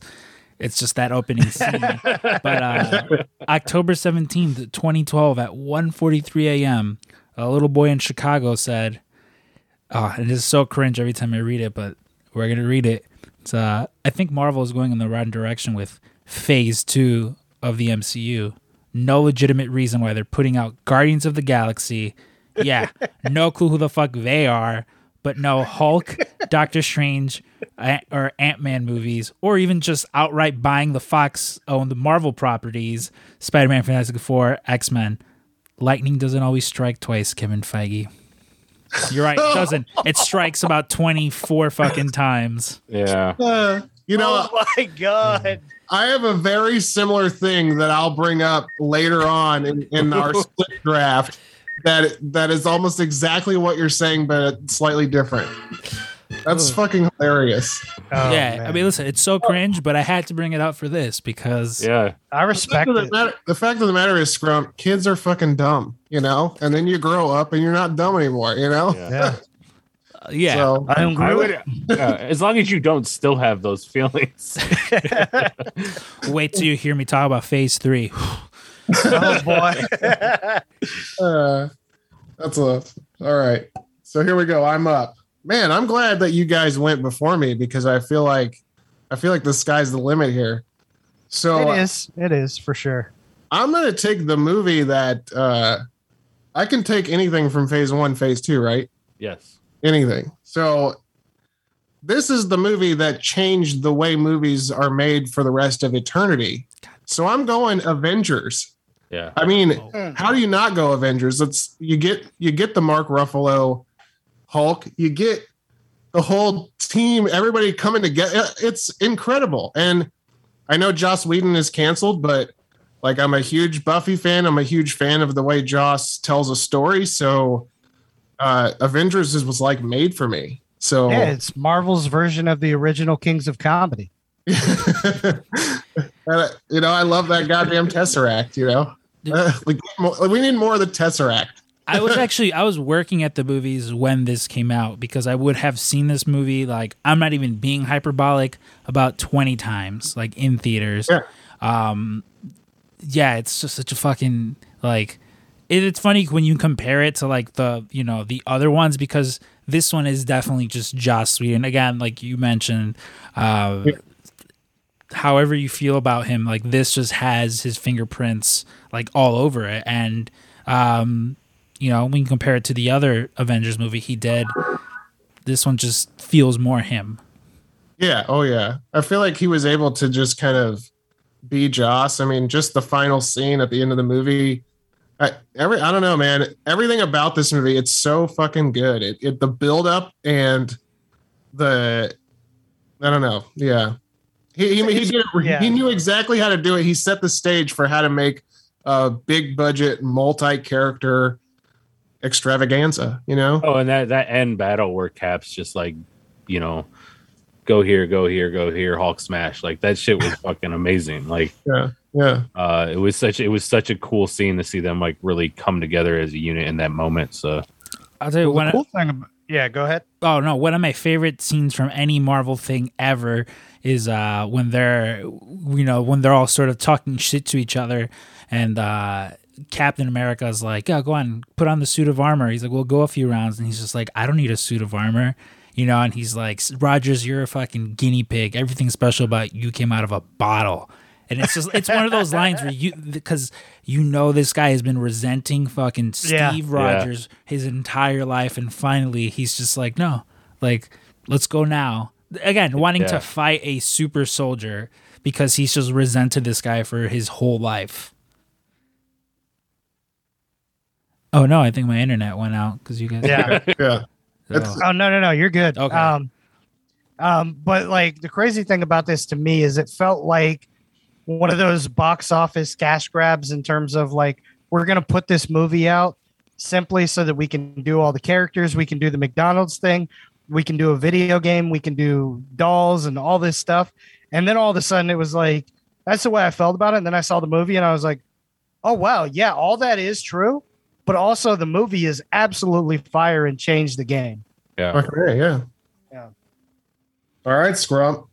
it's just that opening [LAUGHS] scene. but uh, October 17th, 2012 at 1:43 a.m., a little boy in Chicago said, "Oh, and it is so cringe every time I read it, but we're going to read it. It's uh I think Marvel is going in the right direction with phase 2 of the MCU. No legitimate reason why they're putting out Guardians of the Galaxy. Yeah, [LAUGHS] no clue who the fuck they are, but no Hulk, [LAUGHS] Doctor Strange, a- or Ant Man movies, or even just outright buying the Fox owned Marvel properties, Spider Man, Fantastic Four, X Men. Lightning doesn't always strike twice, Kevin Feige. You're right, it doesn't. It strikes about 24 fucking times. Yeah. Uh, you know, oh my god! I have a very similar thing that I'll bring up later on in, in our split [LAUGHS] draft that that is almost exactly what you're saying, but slightly different. That's fucking hilarious. Oh, yeah, I mean, listen, it's so cringe, but I had to bring it out for this because Yeah. I The respect fact, the, it. matter, the fact of the matter is, Scrump, kids are fucking dumb, you know? And then you grow up and you're not dumb anymore, you know? Yeah. Yeah. yeah. So I don't I agree. would, uh, as long as you don't still have those feelings. [LAUGHS] Wait till you hear me talk about phase three. [LAUGHS] oh boy. [LAUGHS] uh, that's a all right. So here we go. I'm up. Man, I'm glad that you guys went before me because I feel like I feel like the sky's the limit here. So it is. It is for sure. I'm gonna take the movie that uh I can take anything from phase one, phase two, right? yes. Anything. So this is the movie that changed the way movies are made for the rest of eternity. So I'm going Avengers. Yeah. I mean, Oh. how do you not go Avengers? It's you get you get the Mark Ruffalo Hulk, you get the whole team, everybody coming together. It's incredible. And I know Joss Whedon is canceled, but like I'm a huge Buffy fan. I'm a huge fan of the way Joss tells a story. So uh Avengers is, was like made for me. So Yeah, it's Marvel's version of the original Kings of Comedy. [LAUGHS] Uh, you know, I love that goddamn Tesseract, you know. Uh, like, we need more of the Tesseract. I was [LAUGHS] actually I was working at the movies when this came out because I would have seen this movie like I'm not even being hyperbolic about 20 times like in theaters. Yeah. Um yeah, it's just such a fucking like it, it's funny when you compare it to like the you know the other ones because this one is definitely just Joss Whedon again like you mentioned uh however you feel about him like this just has his fingerprints like all over it and um you know when you compare it to the other avengers movie he did this one just feels more him Yeah. Oh, yeah. I feel like he was able to just kind of be Joss. I mean, just the final scene at the end of the movie. I, every I don't know, man. Everything about this movie, it's so fucking good. It, it the build up and the I don't know. Yeah. He he, he did it, Yeah. he knew exactly how to do it. He set the stage for how to make a big budget, multi character extravaganza. You know. Oh, and that that end battle where Cap's just like, you know, go here, go here, go here, Hulk smash. Like that shit was [LAUGHS] fucking amazing. Like Yeah. Yeah. uh it was such it was such a cool scene to see them like really come together as a unit in that moment. So i'll tell you Well, when the cool thing about, yeah, go ahead. oh no one of my favorite scenes from any marvel thing ever is uh when they're you know when they're all sort of talking shit to each other and uh captain america's like yeah go on put on the suit of armor. He's like we'll go a few rounds. And he's just like i don't need a suit of armor you know and he's like rogers you're a fucking guinea pig. Everything special about you came out of a bottle and it's just it's one of those lines where you because you know this guy has been resenting fucking Steve Yeah. Rogers his entire life, and finally he's just like, no, like let's go now. Again, wanting Yeah. to fight a super soldier because he's just resented this guy for his whole life. Oh no, I think my internet went out because you guys. Yeah. [LAUGHS] Yeah. Oh. Oh no, no, no, you're good. Okay. Um, um, but like the crazy thing about this to me is it felt like one of those box office cash grabs in terms of like we're gonna put this movie out simply so that we can do all the characters, we can do the McDonald's thing, we can do a video game, we can do dolls and all this stuff. And then all of a sudden it was like that's the way I felt about it. And then I saw the movie and I was like, oh wow, yeah, all that is true. But also the movie is absolutely fire and changed the game. yeah. Okay, yeah. Yeah. All right, Scrump.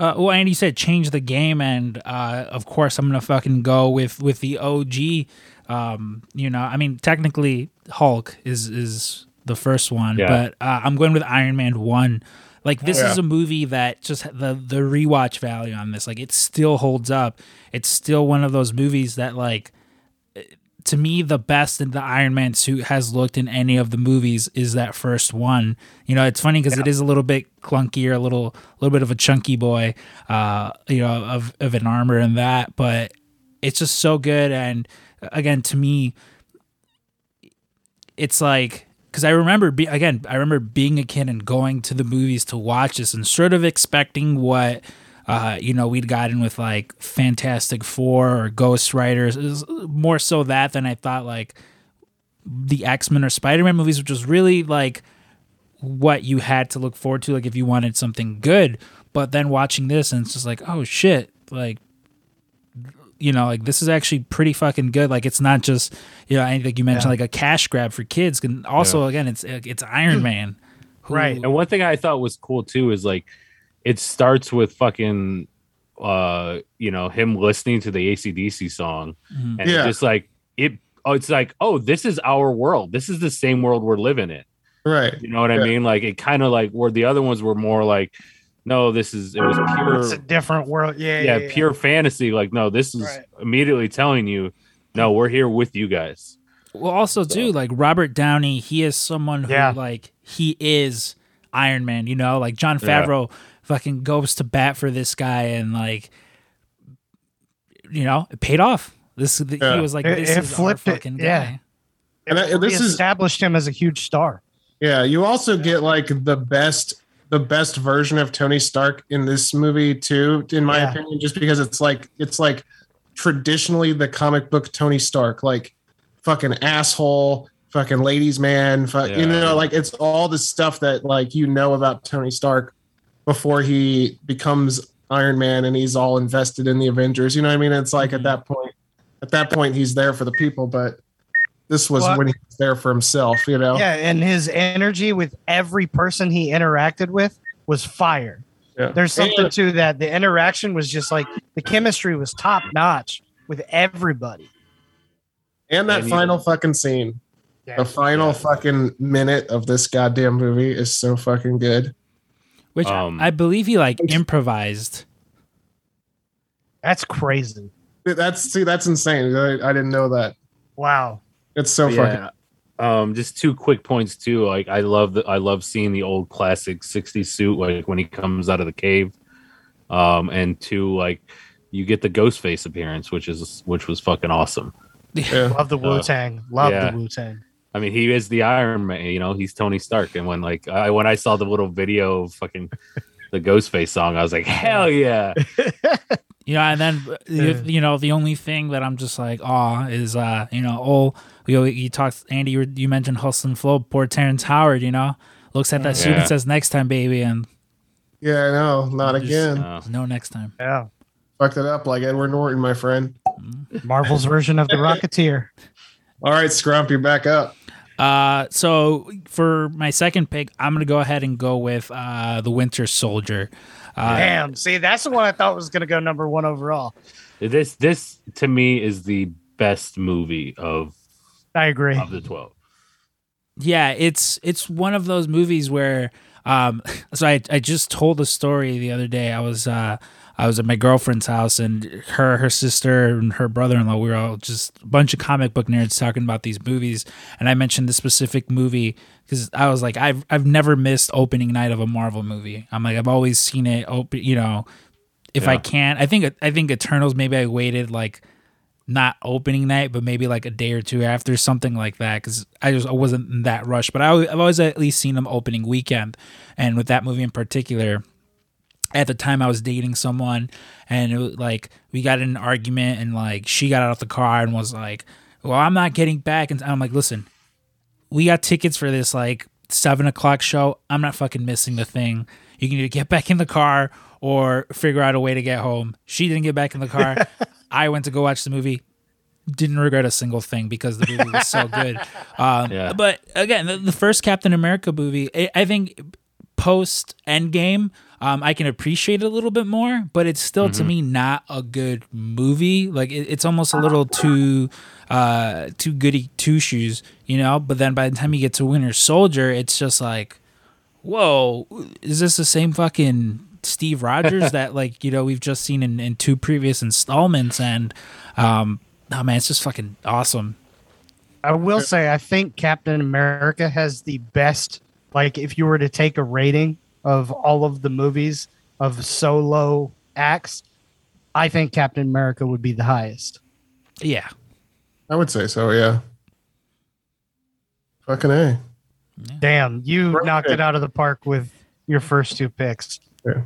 Uh, well, Andy said change the game, and uh, of course I'm gonna fucking go with with the OG. Um, you know, I mean, technically Hulk is is the first one, Yeah. but uh, I'm going with Iron Man one. Like this Yeah. is a movie that just the the rewatch value on this, like it still holds up. It's still one of those movies that like to me the best that the Iron Man suit has looked in any of the movies is that first one. You know, it's funny because it is a little bit clunkier, a little a little bit of a chunky boy, uh, you know, of of an armor and that, but it's just so good. And again, to me, it's like because I remember be again, I remember being a kid and going to the movies to watch this and sort of expecting what uh, you know we'd gotten with like Fantastic Four or Ghost Riders. It was more so that than I thought like the X Men or Spider Man movies, which was really like what you had to look forward to, like if you wanted something good. But then watching this and it's just like, oh shit, like you know, like this is actually pretty fucking good. Like it's not just you know, I think you mentioned Yeah. like a cash grab for kids. And also again, it's it's Iron Man. who- Right. And one thing I thought was cool too is like it starts with fucking uh you know him listening to the ACDC song Mhm. and Yeah. it's just like it oh it's like oh this is our world this is the same world we're living in Right. you know what I mean like it kind of like where the other ones were more like no this is it was pure It's a different world. Yeah, yeah, yeah, yeah. pure fantasy like no this is Right. immediately telling you no we're here with you guys Well, also too, like Robert Downey, he is someone who Yeah. like he is Iron Man. You know, like John Yeah. Favreau fucking goes to bat for this guy, and like, you know, it paid off. This Yeah. he was like, It- this it is flipped our it, fucking yeah. guy. And I- this is- established him as a huge star. Yeah, you also get like the best the best version of Tony Stark in this movie too, in my Yeah. opinion, just because it's like it's like traditionally the comic book Tony Stark, like fucking asshole, fucking ladies man, fu- Yeah. you know, like it's all the stuff that like you know about Tony Stark before he becomes Iron Man and he's all invested in the Avengers. You know what I mean? It's like at mm-hmm. that point, at that point he's there for the people, but this was Well, when he was there for himself, you know? Yeah, and his energy with every person he interacted with was fire. Yeah. There's something And- to that. The interaction was just like the chemistry was top notch with everybody. And that And you- final fucking scene, the final Yeah. fucking minute of this goddamn movie is so fucking good. Which Um, I believe he like improvised. That's crazy. That's see, that's insane. I, I didn't know that. Wow. It's so fucking. yeah. Um, just two quick points too. Like I love the I love seeing the old classic 60s suit like when he comes out of the cave. Um, and two, like you get the ghost face appearance, which is which was fucking awesome. Yeah. [LAUGHS] Love the Wu Tang. Love yeah. the Wu Tang. I mean, he is the Iron Man, you know, he's Tony Stark. And when like I when I saw the little video of fucking the Ghostface song, I was like, hell yeah. [LAUGHS] You know, and then you, you know the only thing that I'm just like, oh, is uh, you know, oh, you you talked Andy, you, you mentioned Hustle and Flow, poor Terrence Howard, you know, looks at that suit and says next time, baby, and Yeah, I know. Not Just- again. Uh, no next time. Yeah. Fucked it up like Edward Norton, my friend. [LAUGHS] Marvel's version of the [LAUGHS] Rocketeer. All right, Scrump, you're back up. Uh, so for my second pick, I'm gonna go ahead and go with uh the Winter Soldier. Uh, Damn. See, that's the one I thought was going to go number one overall. this this to me is the best movie of I agree. of the 12. yeah it's it's one of those movies where um [LAUGHS] so i i just told a story the other day i was uh i was at my girlfriend's house and her her sister and her brother-in-law we were all just a bunch of comic book nerds talking about these movies and i mentioned this specific movie because i was like i've i've never missed opening night of a marvel movie i'm like i've always seen it open you know if i can't i think i think eternals maybe i waited like not opening night, but maybe like a day or two after, something like that. Because I just I wasn't in that rush. But I, I've always at least seen them opening weekend, and with that movie in particular, at the time I was dating someone, and it was like we got in an argument, and like she got out of the car and was like, "Well, I'm not getting back," and I'm like, "Listen, we got tickets for this like seven o'clock show. I'm not fucking missing the thing. You can either get back in the car or figure out a way to get home. She didn't get back in the car. [LAUGHS] I went to go watch the movie. Didn't regret a single thing because the movie was so good. [LAUGHS] Um, Yeah. But again, the, the first Captain America movie, I, I think post Endgame, um, I can appreciate it a little bit more, but it's still to me not a good movie. Like it, it's almost a little too uh, too goody two shoes, you know. But then by the time you get to Winter Soldier, it's just like, whoa, is this the same fucking Steve Rogers [LAUGHS] that like you know we've just seen in, in two previous installments? And um, oh man, it's just fucking awesome. I will say, I think Captain America has the best. Like, if you were to take a rating of all of the movies of solo acts, I think Captain America would be the highest. Yeah, I would say so, yeah. Fucking A. Damn, you Right. knocked it out of the park with your first two picks. Yeah.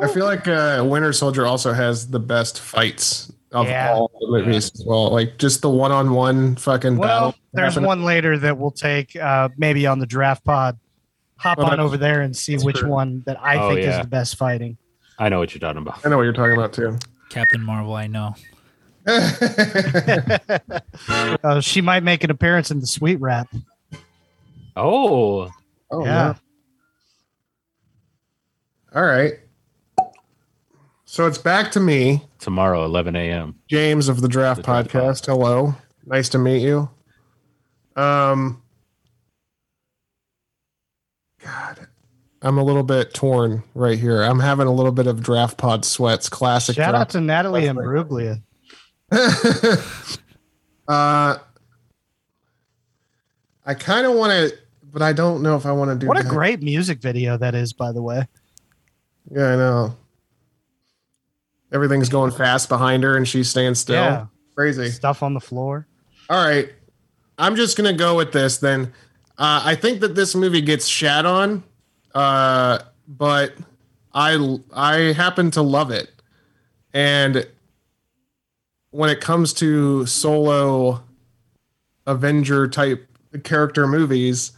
I feel like uh, Winter Soldier also has the best fights of Yeah. all the movies as well. Like just the one on one fucking Well, battle. there's happening. one later that we'll take uh, maybe on the draft pod. Hop Oh, on over there and see which true. one that I Oh, think is the best fighting. I know what you're talking about. I know what you're talking about too. Captain Marvel, I know. Uh, [LAUGHS] [LAUGHS] she might make an appearance in the sweet rap. Oh, Oh yeah. yeah. All right. So it's back to me, Tomorrow, 11 a.m. James of the Draft The Draft Podcast. Hello. Nice to meet you. Um God. I'm a little bit torn right here. I'm having a little bit of draft pod sweats. Classic. Shout out to Natalie right. Imbruglia. [LAUGHS] uh, I kind of want to, but I don't know if I want to do. What a great music video that is, by the way. Yeah, I know. Everything's going fast behind her, and she's staying still. Yeah. Crazy. Stuff on the floor. All right, I'm just gonna go with this then. Uh, I think that this movie gets shat on, uh, but I I happen to love it, and when it comes to solo Avenger type character movies,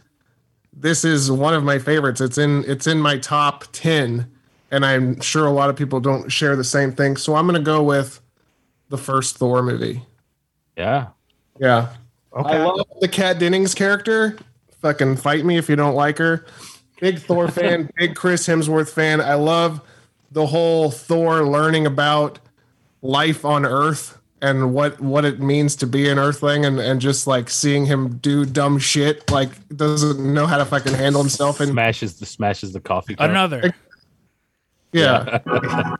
this is one of my favorites. It's in it's in my top ten, and I'm sure a lot of people don't share the same thing. So I'm gonna go with the first Thor movie. Yeah. Yeah. Okay. I love the Kat Dennings character. Fucking fight me if you don't like her. Big Thor fan, [LAUGHS] big Chris Hemsworth fan. I love the whole Thor learning about life on Earth and what what it means to be an Earthling, and and just like seeing him do dumb shit, like doesn't know how to fucking handle himself. And Smashes the smashes the coffee cup. Another. yeah, [LAUGHS]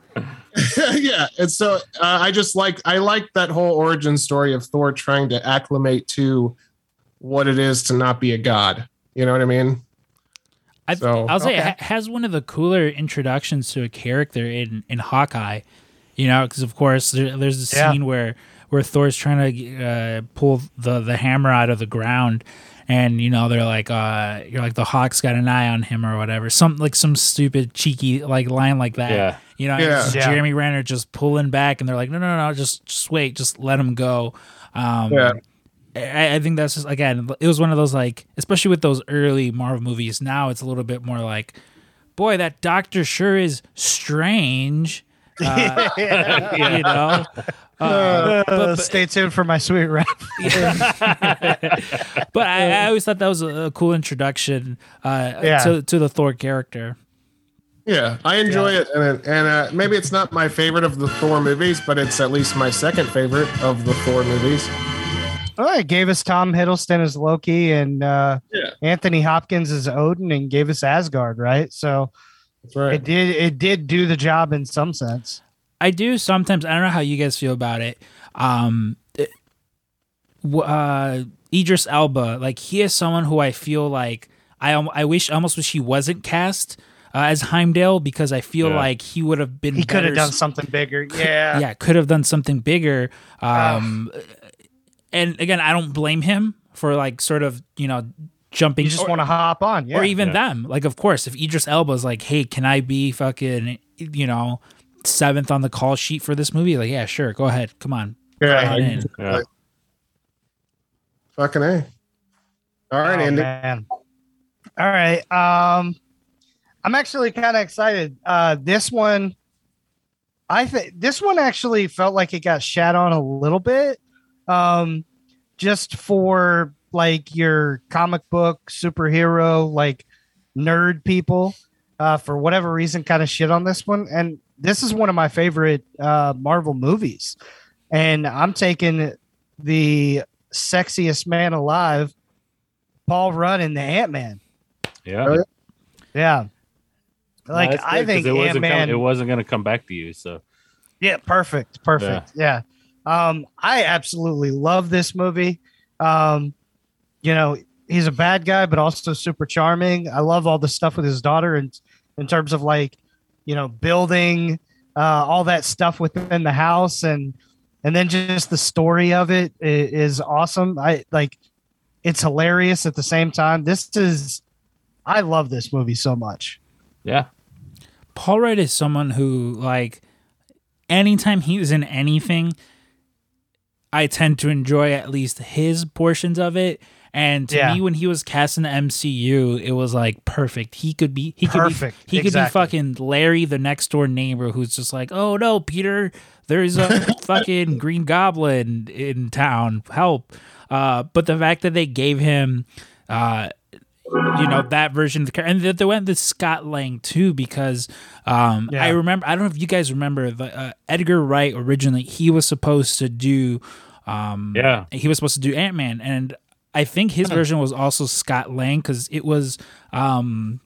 yeah. And so uh, I just like I like that whole origin story of Thor trying to acclimate to what it is to not be a god. You know what I mean? I, So- I'll say Okay. ha- has one of the cooler introductions to a character in in Hawkeye. You know, because of course there, there's a Yeah. scene where where Thor's trying to uh, pull the the hammer out of the ground, and you know they're like, uh, you're like the Hawk's got an eye on him or whatever, some like some stupid cheeky like line like that. Yeah. You know, Yeah. Yeah. Jeremy Renner just pulling back, and they're like, no, no, no, just just wait, just let him go. Um, Yeah. I, I think that's just again, it was one of those like, especially with those early Marvel movies. Now it's a little bit more like, boy, that Doctor sure is strange. Uh, [LAUGHS] you know, uh, Uh, [LAUGHS] stay tuned for my sweet rap. [LAUGHS] but I, I always thought that was a, a cool introduction uh, Yeah. to to the Thor character. Yeah, I enjoy it, and and uh, maybe it's not my favorite of the Thor movies, but it's at least my second favorite of the Thor movies. Oh, it gave us Tom Hiddleston as Loki and uh, Yeah. Anthony Hopkins as Odin, and gave us Asgard, right? So That's right. it did it did do the job in some sense. I do sometimes. I don't know how you guys feel about it. Um, it- uh, Idris Elba, like he is someone who I feel like I I wish I almost wish he wasn't cast uh, as Heimdall because I feel Yeah. like he would have been. He could have [LAUGHS] done something bigger. Yeah. yeah, could have done something bigger. Um, and again, I don't blame him for like sort of you know jumping You just want to hop on. Yeah. or even Yeah. them. Like, of course, if Idris Elba's like, "Hey, can I be fucking you know seventh on the call sheet for this movie?" Like, yeah, sure, go ahead, come on, yeah, Get in. Yeah. fucking a. All right, Oh, Andy. man. All right. Um, I'm actually kind of excited. Uh, this one, I think this one actually felt like it got shat on a little bit. Um, just for like your comic book superhero, like nerd people, uh, for whatever reason, kind of shit on this one. And this is one of my favorite uh, Marvel movies. And I'm taking the sexiest man alive, Paul Rudd in the Ant Man. Yeah. Yeah. Like No, that's I think it wasn't Ant Man. com- it wasn't going to come back to you. So Yeah, perfect, perfect. Yeah. Um, I absolutely love this movie. Um, you know, he's a bad guy, but also super charming. I love all the stuff with his daughter and in terms of like, you know, building uh, all that stuff within the house and and then just the story of it is awesome. I like it's hilarious at the same time. This is I love this movie so much. yeah, Paul Rudd is someone who like anytime he he's in anything, I tend to enjoy at least his portions of it. And to Yeah. me, when he was cast in the MCU, it was like perfect. He could be he could Perfect. be he could Exactly. be fucking Larry, the next door neighbor, who's just like, oh no, Peter, there's a [LAUGHS] fucking Green Goblin in town. Help! Uh, but the fact that they gave him, uh, you know that version of the character, and they, they went with Scott Lang too because um, Yeah. I remember I don't know if you guys remember the uh, Edgar Wright originally he was supposed to do um, Yeah. he was supposed to do Ant Man and I think his version was also Scott Lang because it was um,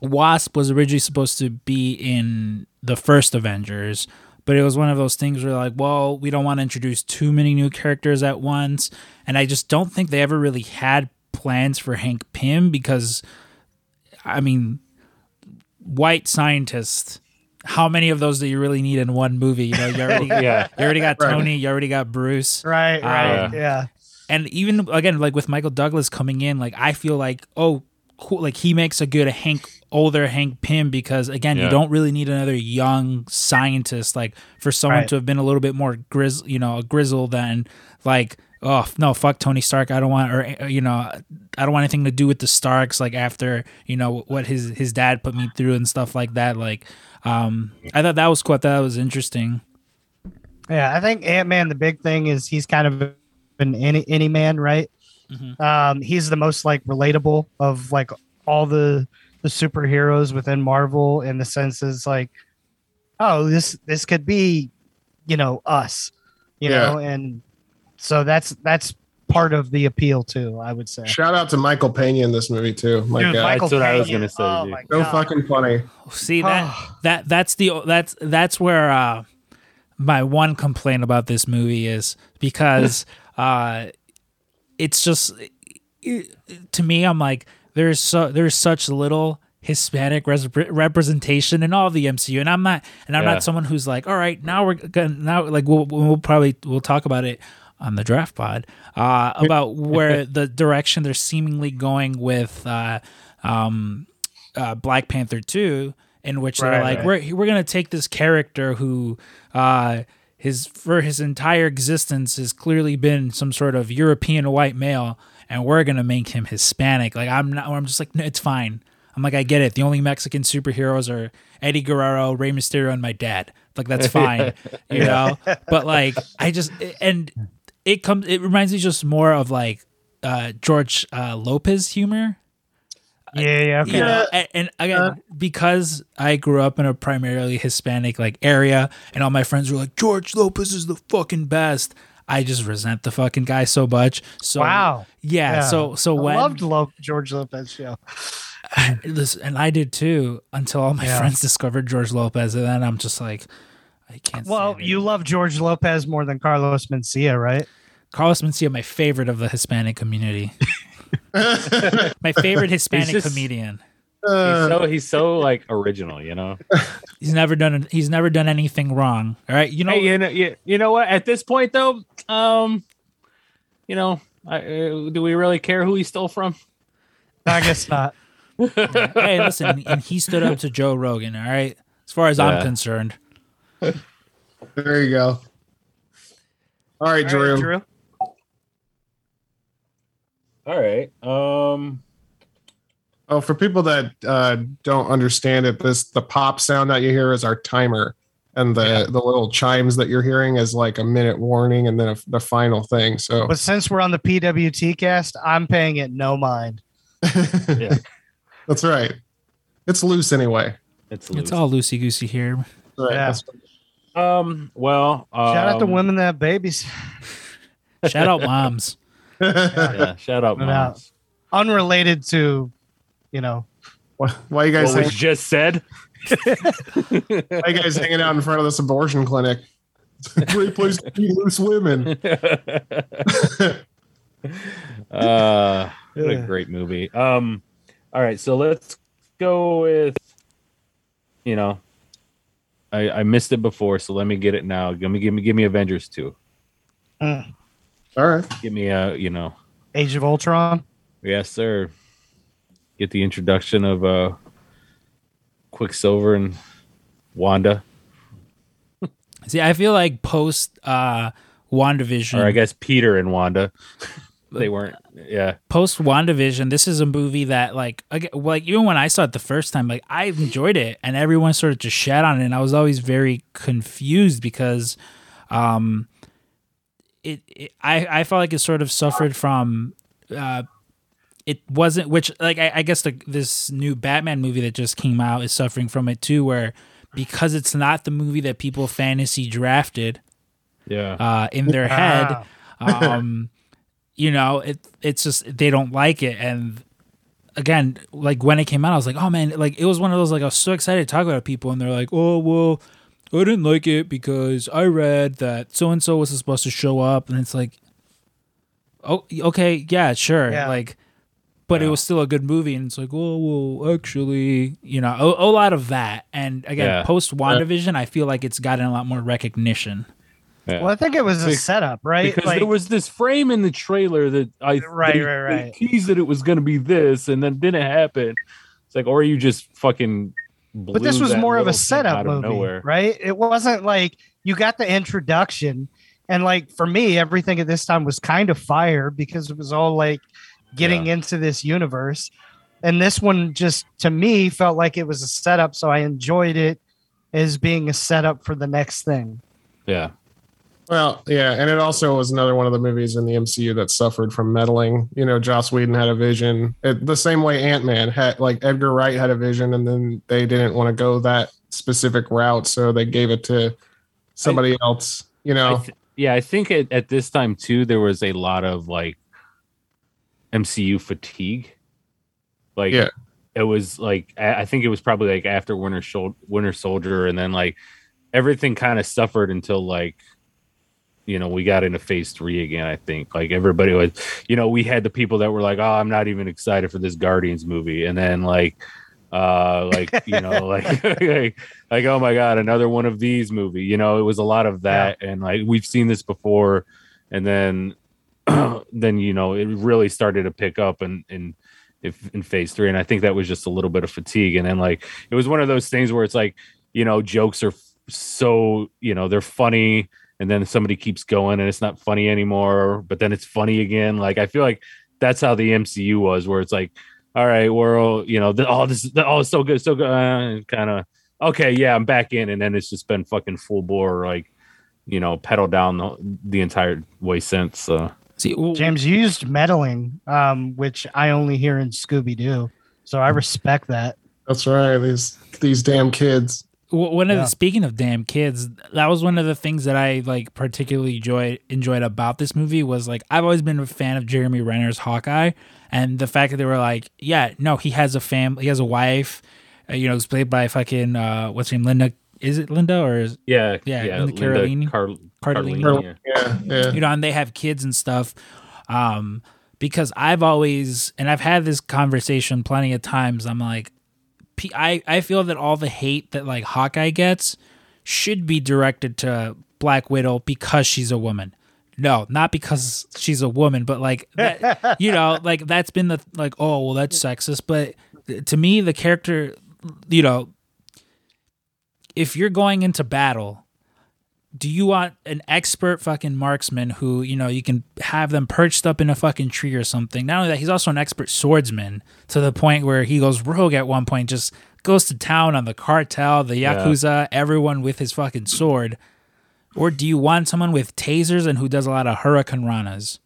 Wasp was originally supposed to be in the first Avengers, but it was one of those things where like, well, we don't want to introduce too many new characters at once, and I just don't think they ever really had plans for Hank Pym because, I mean, white scientist. How many of those do you really need in one movie? You know, you already, [LAUGHS] Yeah. you already got Tony, you already got Bruce, Right, right. Um, yeah. and even again like with michael douglas coming in like i feel like oh cool like he makes a good hank older hank pym because again Yeah. you don't really need another young scientist like for someone Right. to have been a little bit more grizz you know a grizzled than like oh no fuck tony stark i don't want or uh, you know i don't want anything to do with the starks like after you know what his his dad put me through and stuff like that like um i thought that was cool I thought that was interesting Yeah, I think Ant Man. The big thing is he's kind of an any any man, right? Mhm. Um, he's the most like relatable of like all the the superheroes within Marvel in the sense is like, oh, this this could be, you know, us, you Yeah. know, and so that's that's part of the appeal too. I would say. Shout out to Michael Pena in this movie too. My Dude, God, Michael That's what I was gonna say, Oh so God. fucking funny. See that that that's the that's that's where uh my one complaint about this movie is because [LAUGHS] uh it's just to me I'm like there's so there's such little Hispanic res- representation in all the MCU and I'm not and I'm Yeah. not someone who's like all right now we're gonna now like we'll we'll probably we'll talk about it on the draft pod uh about [LAUGHS] where the direction they're seemingly going with uh um uh, Black Panther 2 in which they're Right, like right. we're we're going to take this character who uh his for his entire existence has clearly been some sort of European white male and we're going to make him Hispanic. Like I'm not I'm just like no, it's fine. I'm like I get it. The only Mexican superheroes are Eddie Guerrero Rey Mysterio and my dad. Like that's [LAUGHS] fine you know? [LAUGHS] But like I just and it comes it reminds me just more of like uh George uh Lopez humor Yeah, yeah, okay. you know, and, and again, because I grew up in a primarily Hispanic like area, and all my friends were like, George Lopez is the fucking best. I just resent the fucking guy so much. So Wow. yeah. So so when I when loved Lo- George Lopez show. [LAUGHS] listen, and I did too until all my Yeah. friends discovered George Lopez, and then I'm just like, I can't. Well, stand you love George Lopez more than Carlos Mencia, right? Carlos Mencia, my favorite of the Hispanic community, [LAUGHS] my favorite Hispanic just- comedian. He's so he's so like original, you know. [LAUGHS] He's never done. He's never done anything wrong. All right, you know. hey, you know, you, you know what? At this point, though, um, you know, I, uh, do we really care who he stole from? I guess [LAUGHS] not. hey, listen, and he stood up to Joe Rogan. All right, as far as I'm concerned. There you go. All right, All right, Drew. All right. Um. Oh, for people that uh, don't understand it, this the pop sound that you hear is our timer, and the the little chimes that you're hearing is like a minute warning, and then a, the final thing. So But since we're on the PWT cast, I'm paying it no mind. [LAUGHS] Yeah. that's right. It's loose anyway. It's It's all loosey goosey here. Right. Yeah. That's- Um. Well. Um, Shout out to women that have babies. [LAUGHS] Shout out moms. Yeah. Shout out, No doubt. moms. Unrelated to, you know, what, why you guys What hang, just said. [LAUGHS] why you guys hanging out in front of this abortion clinic? It's a great place to be loose women. [LAUGHS] uh, what a great movie. Um, all right, so let's go with, you know, I, I missed it before, so let me get it now. Give me, give me, give me Avengers two. mm, All right. Give me a, you know, Age of Ultron. yes sir. Get the introduction of uh, Quicksilver and Wanda, [LAUGHS] See, I feel like post uh WandaVision, or I guess Peter and Wanda. [LAUGHS] They weren't, yeah. post WandaVision, this is a movie that like aga- like even when I saw it the first time, like I enjoyed it and everyone sort of just shat on it and I was always very confused because um it, it I I felt like it sort of suffered from uh it wasn't which like I, I guess the this new Batman movie that just came out is suffering from it too, where because it's not the movie that people fantasy drafted Yeah. uh, in their head, [LAUGHS] um, you know, it it's just they don't like it and. Again, like when it came out, I was like, "Oh man!" Like it was one of those like I was so excited to talk about it people, and they're like, "Oh well, I didn't like it because I read that so and so was supposed to show up," and it's like, "Oh, okay, yeah, sure." Yeah. Like, but it was still a good movie, and it's like, "Oh well, actually, you know, a, a lot of that." And again, Yeah. post uh, Wandavision, I feel like it's gotten a lot more recognition. Yeah. Well, I think it was a setup, right? because Like, there was this frame in the trailer that I Right, they, right, right. teased that it was going to be this, and then didn't happen. It's like, or you just fucking. but this was more of a setup movie, nowhere. right? It wasn't like you got the introduction, and like for me, everything at this time was kind of fire because it was all like getting into this universe. And this one just to me felt like it was a setup, so I enjoyed it as being a setup for the next thing. Yeah, Well, yeah, and it also was another one of the movies in the MCU that suffered from meddling. You know, Joss Whedon had a vision, it, the same way Ant Man had, like Edgar Wright had a vision, and then they didn't want to go that specific route, so they gave it to somebody else. You I know, th- yeah. I think at, at this time too, there was a lot of like MCU fatigue. Like, Yeah. it was like I I think it was probably like after Winter Sol- Winter Soldier, and then like everything kind of suffered until like you know we got into phase three again i think. Like everybody was you know we had the people that were like oh i'm not even excited for this guardians movie. And then like uh like you know [LAUGHS] like, like like oh my god another one of these movie. You know it was a lot of that. And like we've seen this before. And then [CLEARS THROAT] then you know it really started to pick up and and if in phase three. And i think that was just a little bit of fatigue. And then like it was one of those things where it's like you know jokes are so you know they're funny and then somebody keeps going and it's not funny anymore but then it's funny again like i feel like that's how the mcu was where it's like all right we're all you know the, oh this is oh so good so good uh, kind of okay yeah i'm back in and then it's just been fucking full bore like you know pedal down the, the entire way since so See, w- James used meddling, um, which I only hear in Scooby Doo, so I respect that. that's right. These these damn kids. W- one of Yeah. the, speaking of damn kids, that was one of the things that I like particularly enjoyed enjoyed about this movie was like I've always been a fan of Jeremy Renner's Hawkeye, and the fact that they were like, yeah, no, he has a family, he has a wife, uh, you know, it's played by fucking uh, what's her name, Linda. Is it Linda or is yeah Yeah, yeah Linda Cardellini. Car- Cardellini. Cardellini, yeah. Yeah, yeah. you know, and they have kids and stuff. Um, because I've always, and I've had this conversation plenty of times. I'm like, P- I, I feel that all the hate that like Hawkeye gets should be directed to Black Widow because she's a woman. No, not because she's a woman, but like, that, [LAUGHS] you know, like that's been the like, oh, well, that's sexist. But to me, the character, you know, if you're going into battle do you want an expert fucking marksman who you know you can have them perched up in a fucking tree or something? Not only that he's also an expert swordsman to the point where he goes rogue at one point just goes to town on the cartel the Yeah. yakuza everyone with his fucking sword. Or do you want someone with tasers and who does a lot of hurricane ranas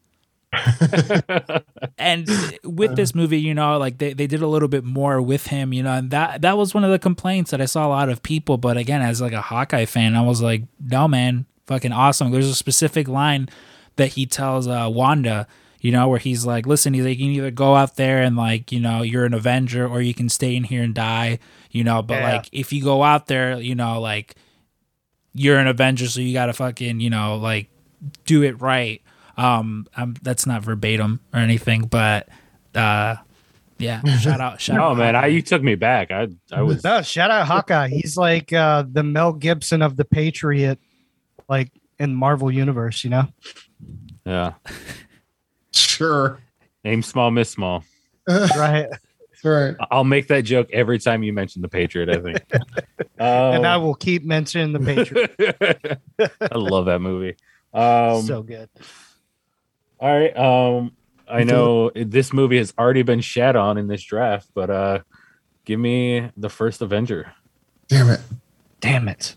[LAUGHS] and with this movie, you know, like they, they did a little bit more with him, you know, and that that was one of the complaints that I saw a lot of people. But again, as like a Hawkeye fan, I was like, no man, fucking awesome. There's a specific line that he tells uh, Wanda, you know, where he's like, listen, he's like, you can either go out there and like, you know, you're an Avenger, or you can stay in here and die, you know. But Yeah. like, if you go out there, you know, like you're an Avenger, so you gotta fucking, you know, like do it right. Um, um that's not verbatim or anything, but uh, yeah, [LAUGHS] shout out, shout oh out. man I, you took me back i i was No, shout out Hawkeye. [LAUGHS] He's like uh, the Mel Gibson of the Patriot, like in Marvel Universe. You know, yeah Sure. aim small miss small [LAUGHS] right? Right. I'll make that joke every time you mention the Patriot. I think. and I Um, will keep mentioning the Patriot. I love that movie. Um, so good. All right. Um, I know this movie has already been shat on in this draft, but uh, give me the first Avenger. Damn it. Damn it.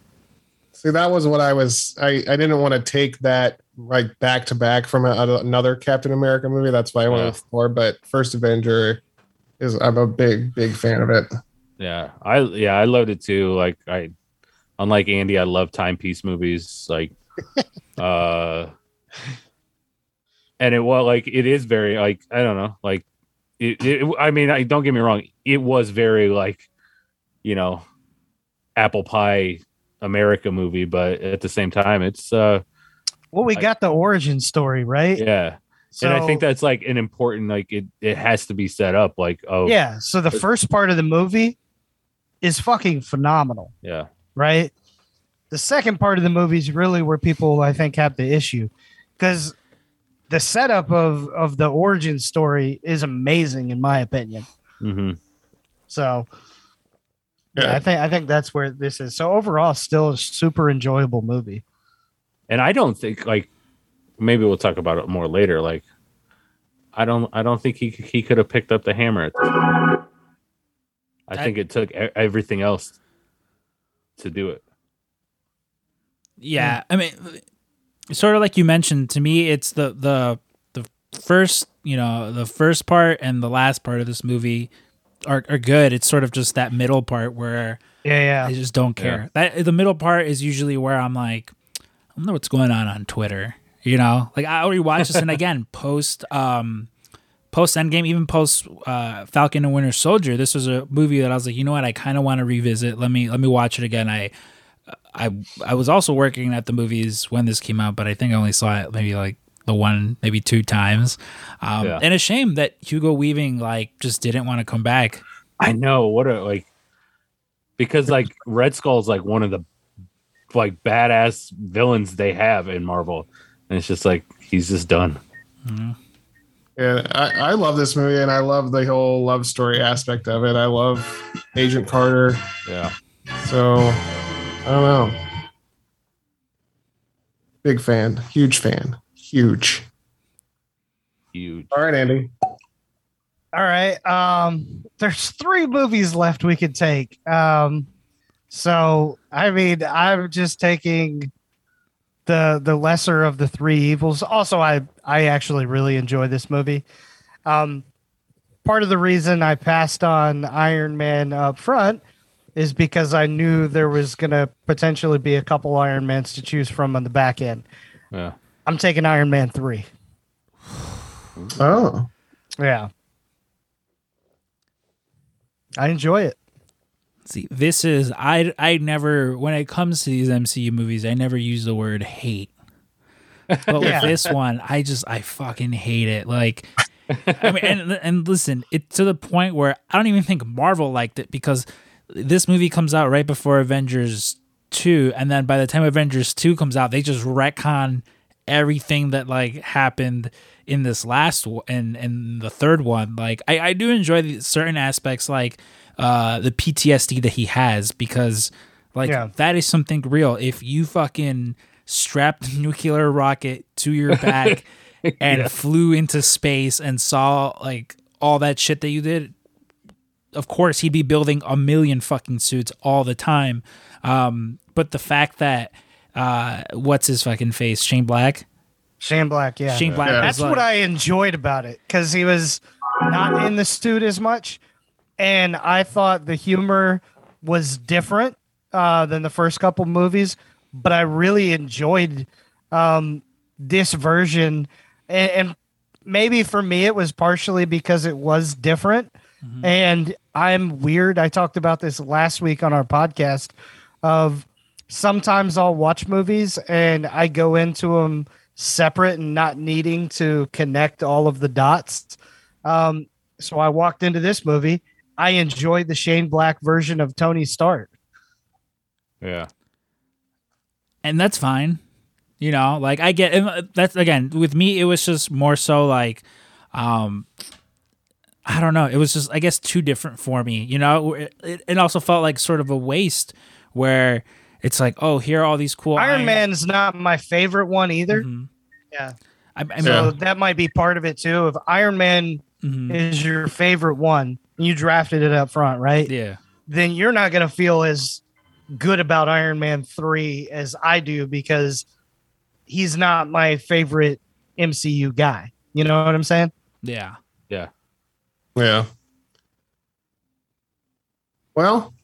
See, that was what I was. I, I didn't want to take that like back to back from a, another Captain America movie. That's why I went Yeah. with Thor. But First Avenger is I'm a big big fan of it. Yeah, I yeah I loved it too. Like I, unlike Andy, I love timepiece movies. Like, [LAUGHS] uh, and it was like it is very like I don't know like it. it I mean, I don't get me wrong. It was very like, you know, apple pie America movie, but at the same time, it's uh Well, we got the origin story, right? yeah. So, and I think that's like an important like it. It has to be set up like oh yeah. So the first part of the movie is fucking phenomenal, yeah right? The second part of the movie is really where people I think have the issue because the setup of of the origin story is amazing in my opinion. hmm So yeah, Yeah. I think I think that's where this is. So overall, still a super enjoyable movie. and I don't think like maybe we'll talk about it more later. Like, I don't, I don't think he he could have picked up the hammer. At this point. I I- think it took e- everything else to do it. Yeah, I mean, sort of like you mentioned to me, it's the the the first, you know, the first part and the last part of this movie are are good. It's sort of just that middle part where Yeah, yeah I just don't care. That the middle part is usually where I'm like, I don't know what's going on on Twitter. You know, like I already watched this, and again, [LAUGHS] post um, post Endgame, even post uh, Falcon and Winter Soldier, this was a movie that I was like, you know what, I kind of want to revisit. Let me let me watch it again. I I I was also working at the movies when this came out, but I think I only saw it maybe like the one, maybe two times. Um, Yeah. And a shame that Hugo Weaving like just didn't want to come back. I know what a like because like Red Skull is like one of the like badass villains they have in Marvel, and it's just like he's just done. Yeah, I, I love this movie and I love the whole love story aspect of it. I love Agent Carter. Yeah, So I don't know. Big fan, huge fan, huge. huge. All right, Andy. All right. Um, there's three movies left we could take. Um, so I mean, I'm just taking the the lesser of the three evils. Also, I I actually really enjoy this movie. Um, part of the reason I passed on Iron Man up front is because I knew there was gonna potentially be a couple Iron Mans to choose from on the back end. Yeah, I'm taking Iron Man three. Oh, Yeah. I enjoy it. See, this is I I never when it comes to these MCU movies, I never use the word hate. But Yeah. with this one, I just I fucking hate it. Like I mean and and listen, it to the point where I don't even think Marvel liked it because this movie comes out right before Avengers 2 and then by the time Avengers 2 comes out, they just retcon everything that like happened in this last one and and the third one. Like I I do enjoy the certain aspects like uh the PTSD that he has because like Yeah. that is something real. If you fucking strapped a nuclear rocket to your back [LAUGHS] and flew into space and saw like all that shit that you did, of course he'd be building a million fucking suits all the time. Um, but the fact that uh, what's his fucking face, Shane Black, Shane Black, yeah. Shane Black. Yeah. That's like- what I enjoyed about it because he was not in the suit as much, and I thought the humor was different uh, than the first couple movies. But I really enjoyed um, this version, and, and maybe for me it was partially because it was different. And I'm weird. I talked about this last week on our podcast. Of sometimes I'll watch movies and I go into them separate and not needing to connect all of the dots. Um, so I walked into this movie. I enjoyed the Shane Black version of Tony Stark. yeah. and that's fine. You know, like I get that's again with me. It was just more so like, um, I don't know. It was just I guess too different for me. You know, it, it, it also felt like sort of a waste where it's like, oh, here are all these cool Iron Man's not my favorite one either. Mhm. Yeah. I, I mean, So that might be part of it too. If Iron Man mhm. is your favorite one, you drafted it up front, right? yeah, Then you're not going to feel as good about Iron Man 3 as I do because he's not my favorite MCU guy. You know what I'm saying? Yeah. Yeah. Well,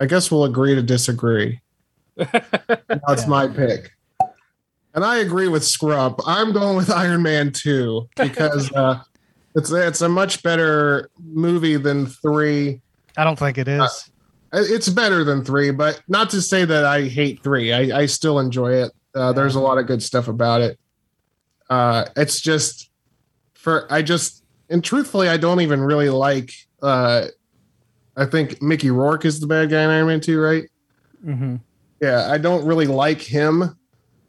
I guess we'll agree to disagree. [LAUGHS] That's my pick. And I agree with Scrump. I'm going with Iron Man 2 because [LAUGHS] uh, it's it's a much better movie than 3. I don't think it is. It's better than 3, but not to say that I hate 3. I, I still enjoy it. Uh, there's a lot of good stuff about it. Uh, it's just for I just and truthfully, I don't even really like. Uh, I think Mickey Rourke is the bad guy in Iron Man 2, right? mm-hmm. Yeah, I don't really like him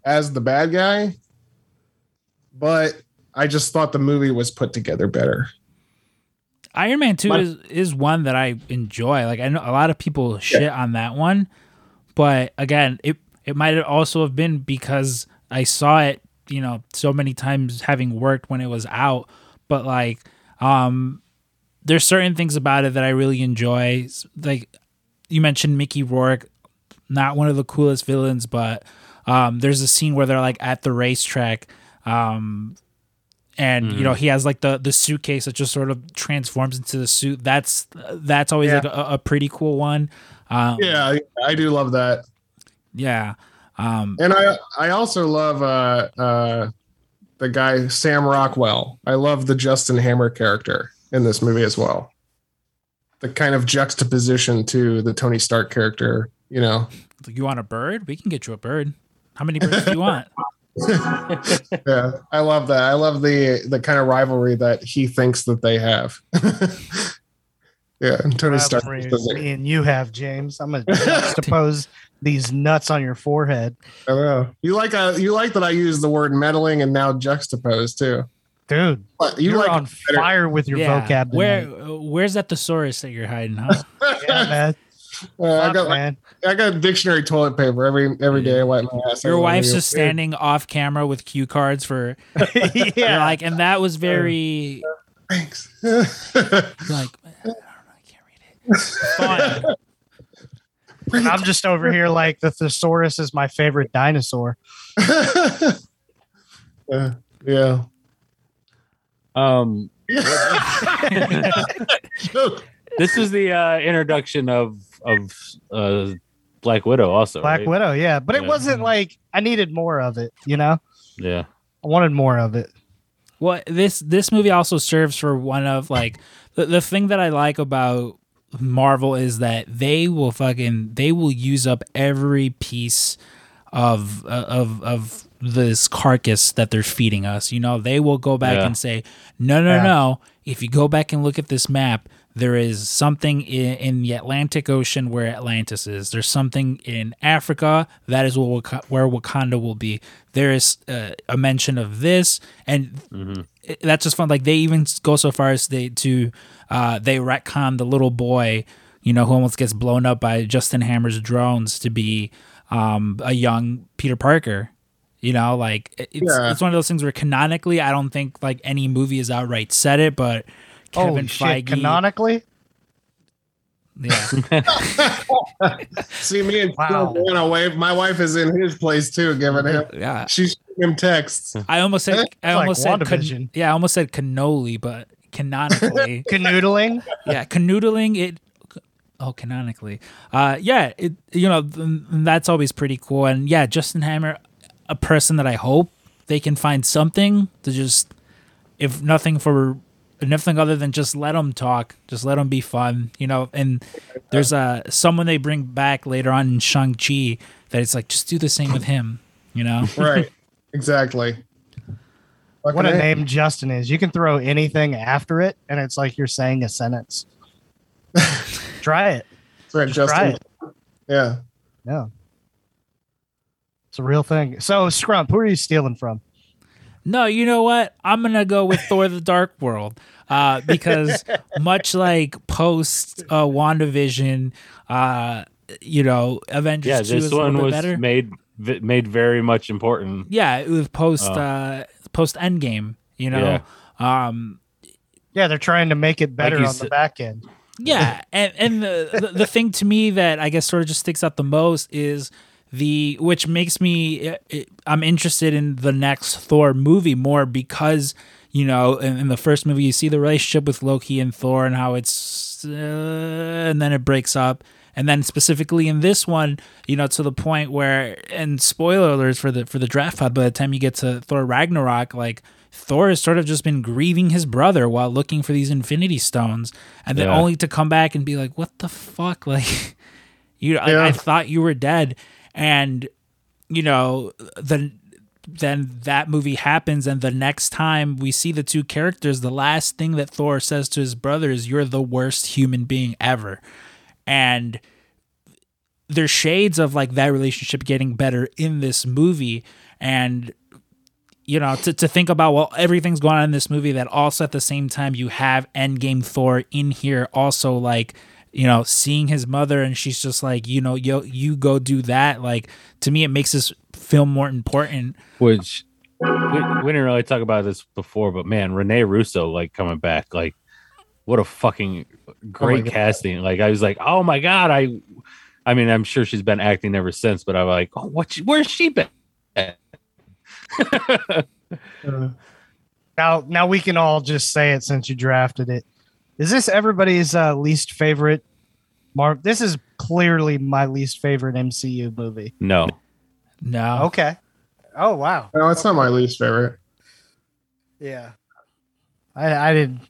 as the bad guy, but I just thought the movie was put together better. Iron Man 2 My- is is one that I enjoy. Like I know a lot of people shit on that one, but again, it it might also have been because I saw it, you know, so many times having worked when it was out, but like um there's certain things about it that I really enjoy. Like you mentioned Mickey Rourke, not one of the coolest villains, but um there's a scene where they're like at the racetrack um and you know he has like the the suitcase that just sort of transforms into the suit that's that's always Yeah. like a, a pretty cool one um Yeah, I, I do love that, yeah um and I I also love uh uh the guy Sam Rockwell. I love the Justin Hammer character in this movie as well. The kind of juxtaposition to the Tony Stark character, you know. you want a bird we can get you a bird how many birds do you want [LAUGHS] [LAUGHS] yeah, I love that. I love the the kind of rivalry that he thinks that they have. [LAUGHS] yeah, and Tony Stark. Rivalry does me and you have James. I'm gonna juxtapose these nuts on your forehead, I know. You like uh, you like that I use the word meddling and now juxtapose too. dude. But you You are like on fire with your yeah vocab. where where's that thesaurus that you're hiding huh [LAUGHS] yeah, man. Uh, I Fuck, got like, man. I got dictionary toilet paper every every day. I wipe my ass. your wife's just you. standing off camera with cue cards for [LAUGHS] yeah, like and that was very Thanks. [LAUGHS] like i don't know i can't read it fine and I'm just over here like the thesaurus is my favorite dinosaur. [LAUGHS] Uh, yeah. Um, [LAUGHS] this is the uh, introduction of of uh, Black Widow, also. Black right? Widow, yeah, but it Yeah. wasn't like I needed more of it. You know, Yeah. I wanted more of it. Well, this this movie also serves for one of like the, the thing that I like about Marvel is that they will fucking they will use up every piece of uh, of of this carcass that they're feeding us. You know, they will go back Yeah. and say, "No, no, Yeah. no. If you go back and look at this map, there is something in, in the Atlantic Ocean where Atlantis is. There's something in Africa that is where, Wak- where Wakanda will be. There is uh, a mention of this, and it- that's just fun. Like they even go so far as they to uh, they retcon the little boy, you know, who almost gets blown up by Justin Hammer's drones to be um, a young Peter Parker. You know, like it's Yeah. it's one of those things where canonically, I don't think like any movie has outright said it, but Kevin Holy shit! Canonically, yeah, See me and [LAUGHS] Wow. wow. a wave. My wife is in his place too, giving him. yeah. She's him texts. [LAUGHS] I almost said I like almost said can, yeah, I almost said cannoli, but canonically, [LAUGHS] canoodling. yeah, canoodling it. Oh, canonically, uh, yeah, it you know that's always pretty cool, and yeah, Justin Hammer, a person that I hope they can find something to just, if nothing for nothing other than just let them talk, just let them be fun, you know. And there's uh someone they bring back later on in Shang Chi that it's like just do the same with him, you know. [LAUGHS] Right. exactly. What Fucking a A. name Justin is. You can throw anything after it, and it's like you're saying a sentence. [LAUGHS] Try it. Right, Just try Justin. Yeah. Yeah. It's a real thing. So, Scrump, who are you stealing from? No, you know what? I'm gonna go with Thor: The Dark World, uh, because [LAUGHS] much like post uh, Wandavision, uh, you know, Avengers Yeah, Two this is one bit was better. made made very much important. yeah, with post Oh. uh, post Endgame, you know. Um, Yeah, they're trying to make it better you on the back end. yeah, and and the, the the thing to me that I guess sort of just sticks out the most is the which makes me it, it- I'm interested in the next Thor movie more because you know in, in the first movie you see the relationship with Loki and Thor and how it's uh, and then it breaks up and then specifically in this one you know to the point where and spoiler alerts for the for the draft pod by the time you get to Thor Ragnarok like Thor has sort of just been grieving his brother while looking for these Infinity Stones, and then Yeah. only to come back and be like, "What the fuck?" [LAUGHS] Like, you, I, I thought you were dead, and you know, then then that movie happens, and the next time we see the two characters, the last thing that Thor says to his brother is, "You're the worst human being ever," and there's shades of like that relationship getting better in this movie. And you know to, to think about well everything's going on in this movie that also at the same time you have endgame thor in here also like you know seeing his mother and she's just like you know yo you go do that like to me it makes this film more important which we, we didn't really talk about this before, but man, Rene Russo like coming back, like what a fucking great oh God. casting. Like I was like, oh my god, I, I mean, I'm sure she's been acting ever since, but I'm like, oh, what? Where's she been? [LAUGHS] Uh, now, now we can all just say it since you drafted it. Is this everybody's uh, least favorite? Mark, this is clearly my least favorite MCU movie. No, no Okay. Oh wow. No, it's not my least favorite. Yeah. I I didn't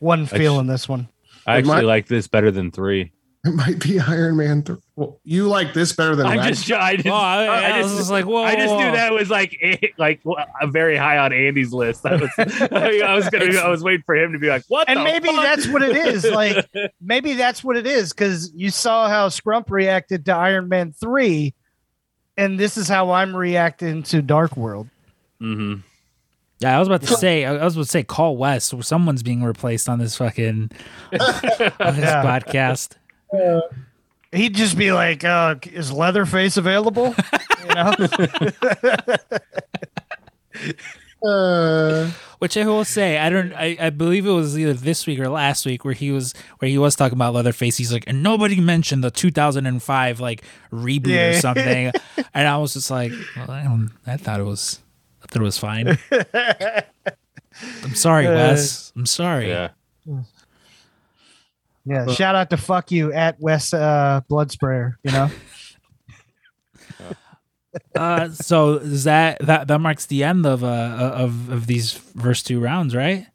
wasn't I feeling this one. I actually might- like this better than three. It might be Iron Man. Th- well, you like this better than I Ragnar- just, I just, Oh, I- I, I was just, just like, whoa, I just whoa, knew that was like, eh, like a very high on Andy's list. I was, [LAUGHS] I was gonna, I was waiting for him to be like, what? And the maybe fuck? that's what it is. Like [LAUGHS] maybe that's what it is because you saw how Scrump reacted to Iron Man three, and this is how I'm reacting to Dark World. Mhm. yeah i was about to say i was about to say call Wes someone's being replaced on this fucking [LAUGHS] on this Yeah. podcast He'd just be like, uh, "Is Leatherface available?" You know. [LAUGHS] Uh, Which I will say, I don't. I, I believe it was either this week or last week where he was where he was talking about Leatherface. He's like, and nobody mentioned the 2005 like reboot Yeah. or something, [LAUGHS] and I was just like, well, I, don't, I thought it was, I thought it was fine. [LAUGHS] I'm sorry, Wes. I'm sorry. Yeah. Yeah, shout out to fuck you at Wes uh, Blood Sprayer. You know, [LAUGHS] [LAUGHS] Uh, so is that that that marks the end of uh of of these first two rounds, right?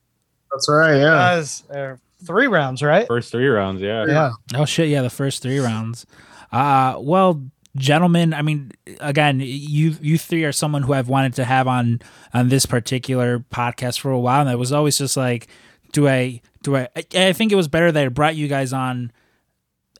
that's right. Yeah. Guys, uh, three rounds, right? First three rounds, yeah. Yeah. Oh shit! Yeah, the first three rounds. Uh well, gentlemen. I mean, again, you you three are someone who I've wanted to have on on this particular podcast for a while, and it was always just like, do I do I? I- I think it was better that I brought you guys on.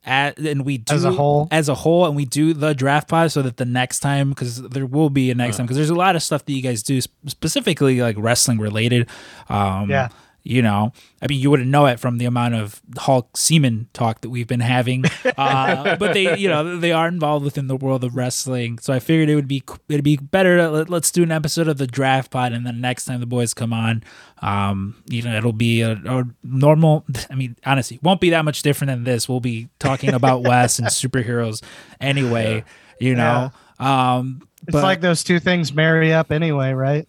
At, and we do As a whole? as a whole, and we do the draft pod so that the next time, because there will be a next time, because there's a lot of stuff that you guys do sp- specifically like wrestling related. Um, Yeah. You know, I mean, you wouldn't know it from the amount of Hulk semen talk that we've been having, [LAUGHS] uh, but they, you know, they are involved within the world of wrestling. So I figured it would be it'd be better. To, let, let's do an episode of the draft pod, and then next time the boys come on, um, you know, it'll be a, a normal. I mean, honestly, won't be that much different than this. We'll be talking about [LAUGHS] Wes and superheroes anyway. You know, um, It's but- like those two things marry up anyway, right?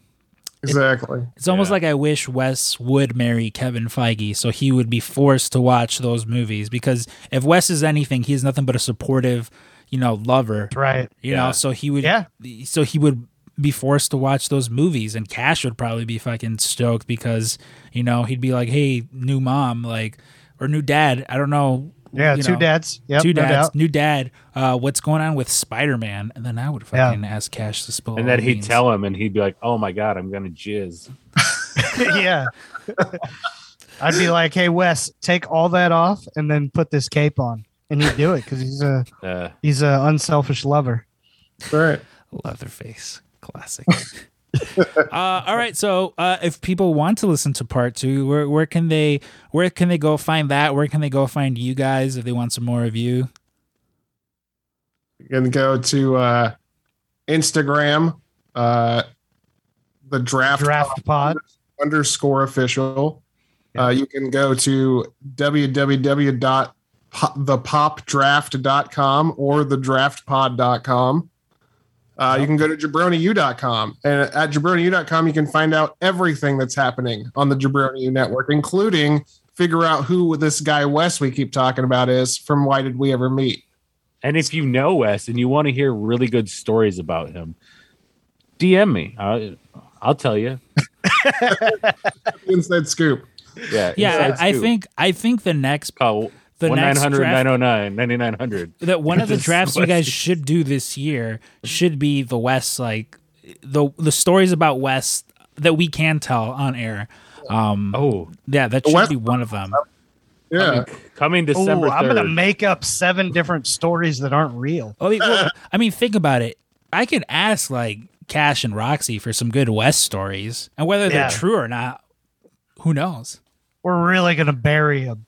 Exactly. It's almost Yeah. like I wish Wes would marry Kevin Feige so he would be forced to watch those movies because if Wes is anything, he's nothing but a supportive, you know, lover. Right. You Yeah. know, so he would Yeah. so he would be forced to watch those movies and Cash would probably be fucking stoked because, you know, he'd be like, Hey, new mom, like or new dad, I don't know. Yeah, you two know, dads. Yep, two dads, doubt. new dad. Uh, what's going on with Spider Man? And then I would Yeah. fucking ask Cash to spill. And then he'd beans. tell him, and he'd be like, "Oh my god, I'm gonna jizz." [LAUGHS] [LAUGHS] yeah. I'd be like, "Hey, Wes, take all that off and then put this cape on," and he'd do it because he's a Uh, he's a unselfish lover. That's right. Leatherface. Classic. [LAUGHS] [LAUGHS] uh, all right. So, uh, if people want to listen to part two, where where can they where can they go find that? Where can they go find you guys if they want some more of you? You can go to uh, Instagram, uh, the draft, Draft pod. underscore official. Uh, you can go to po- thepopdraft.com or thedraftpod.com. Uh, you can go to jabroniu.com. And at jabroniu.com, you can find out everything that's happening on the Jabroni U network, including figure out who this guy Wes we keep talking about is from Why Did We Ever Meet? And if you know Wes and you want to hear really good stories about him, DM me. I'll, I'll tell you. [LAUGHS] Inside scoop. Yeah. Yeah, inside I, I think I think the next Call the next 900 draft- 909 9900. that one of the [LAUGHS] drafts you guys should do this year should be the Wes like the the stories about Wes that we can tell on air. Um Oh, yeah, that should Wes- be one of them. Yeah. coming December 3rd. I'm gonna make up seven different stories that aren't real. I mean, well, I mean, think about it. I could ask like Cash and Roxy for some good West stories, and whether they're true or not, who knows? We're really gonna bury him.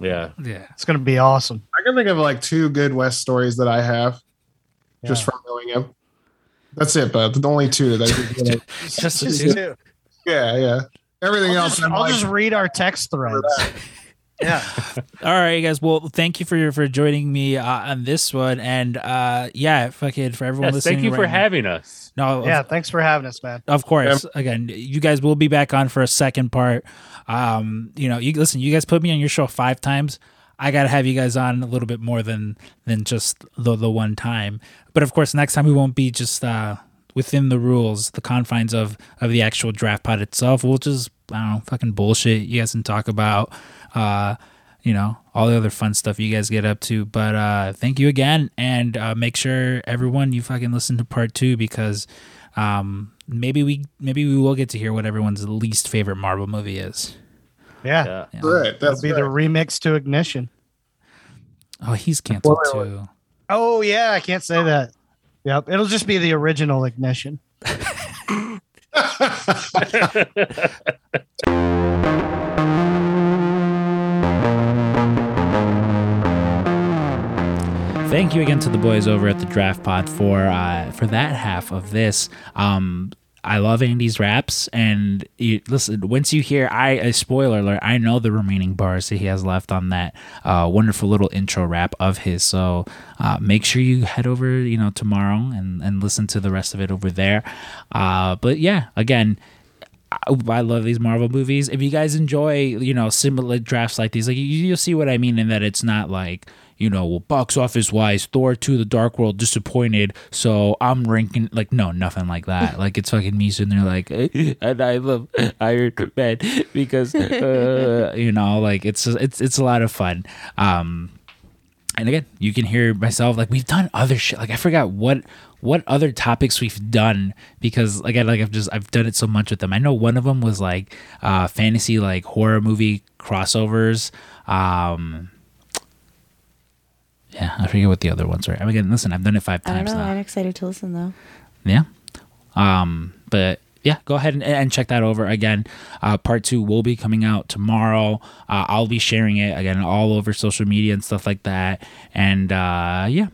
Yeah. Yeah, It's gonna be awesome. I can think of like two good Wes stories that I have just from knowing him. That's it, but the only two that [LAUGHS] just, Just just do. yeah, yeah. Everything I'll, else, just, I'm I'll like, just read our text threads. [LAUGHS] Yeah. all right, guys. Well, thank you for for joining me uh, on this one, and uh, yeah, fucking for everyone Yes, listening. thank you for now- having us. No, Yeah. Thanks for having us, man. Of course. Again, you guys will be back on for a second part. Um, you know, you listen, you guys put me on your show five times. I gotta have you guys on a little bit more than than just the the one time. But of course, next time we won't be just uh within the rules, the confines of of the actual draft pod itself. We'll just I don't know, fucking bullshit. You guys can talk about uh you know all the other fun stuff you guys get up to but uh thank you again and uh make sure everyone you fucking listen to part two because um maybe we maybe we will get to hear what everyone's least favorite marvel movie is Yeah. Yeah. Yeah. right. That'll That's be the remix to Ignition. oh he's canceled Wait, wait, too Oh yeah, I can't say that. Yep. It'll just be the original Ignition. [LAUGHS] [LAUGHS] [LAUGHS] Thank you again to the boys over at the Draft Pod for uh, for that half of this. Um, I love Andy's raps, and you, listen. Once you hear, I a spoiler alert. I know the remaining bars that he has left on that uh, wonderful little intro rap of his. So uh, make sure you head over, you know, tomorrow and and listen to the rest of it over there. Uh, but yeah, again. I, I love these Marvel movies. If you guys enjoy, you know, similar drafts like these, like you, you'll see what I mean in that it's not like, you know, well, box office wise, Thor 2 The Dark World disappointed, so I'm ranking like no, nothing like that. [LAUGHS] like it's fucking me sitting there like [LAUGHS] and I love [LAUGHS] Iron Man because uh, you know, like it's it's it's a lot of fun. Um and again, you can hear myself like we've done other shit. Like I forgot what what other topics we've done because again, like I've just I've done it so much with them. I know one of them was like uh fantasy like horror movie crossovers. Um yeah, I forget what the other ones were. I mean, again, listen, I've done it five I don't times know. now. I'm excited to listen though. Yeah. Um, but yeah, go ahead and, and check that over again. Uh, part two will be coming out tomorrow. Uh, I'll be sharing it again all over social media and stuff like that. And uh, yeah.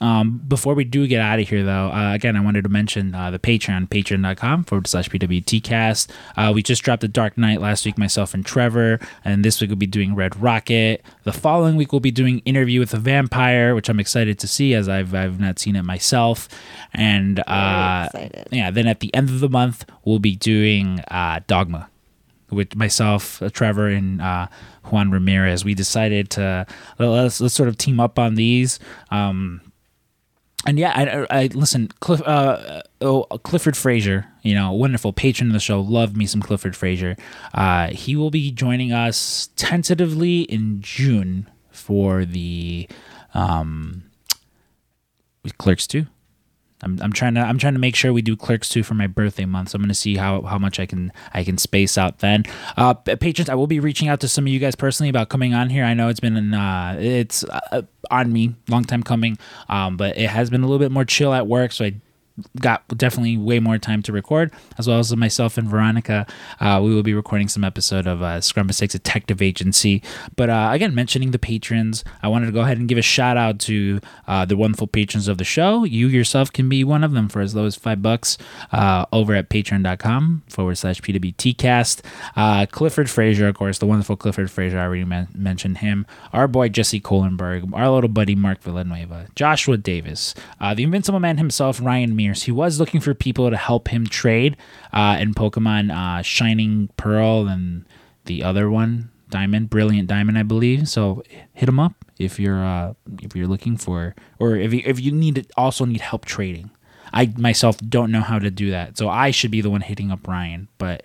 Um, before we do get out of here, though, uh, again, I wanted to mention uh, the Patreon, patreon.com forward slash PWTcast. Uh, we just dropped The Dark Knight last week, myself and Trevor. And this week we'll be doing Red Rocket. The following week we'll be doing Interview with a Vampire, which I'm excited to see as I've, I've not seen it myself. And uh, excited. yeah, then at the end of the month, we'll be doing uh, Dogma with myself, uh, Trevor, and uh, Juan Ramirez. We decided to let's, let's sort of team up on these. Um, and yeah, I, I listen. Cliff, uh, oh, Clifford Frazier, you know, wonderful patron of the show. Love me some Clifford Frazier. Uh, he will be joining us tentatively in June for the um, Clerks two. I'm, I'm trying to I'm trying to make sure we do Clerks two for my birthday month. So I'm going to see how, how much I can I can space out then. Uh, patrons, I will be reaching out to some of you guys personally about coming on here. I know it's been an, uh, it's uh, on me, long time coming, um, but it has been a little bit more chill at work. So I got definitely way more time to record, as well as myself and Veronica. Uh, we will be recording some episode of uh, Scrum Mistakes Detective Agency. But uh, again, mentioning the patrons, I wanted to go ahead and give a shout out to uh, the wonderful patrons of the show. You yourself can be one of them for as low as five bucks uh, over at patreon.com forward slash PWTcast. Uh, Clifford Frazier, of course, the wonderful Clifford Frazier, I already men- mentioned him. Our boy Jesse Kohlenberg, our little buddy Mark Villanueva, Joshua Davis, the Invincible Man himself, Ryan Mears. He was looking for people to help him trade uh, in Pokemon uh, Shining Pearl and the other one, Diamond, Brilliant Diamond, I believe. So hit him up if you're uh, if you're looking for, or if you, if you need also need help trading. I myself don't know how to do that, so I should be the one hitting up Ryan, but.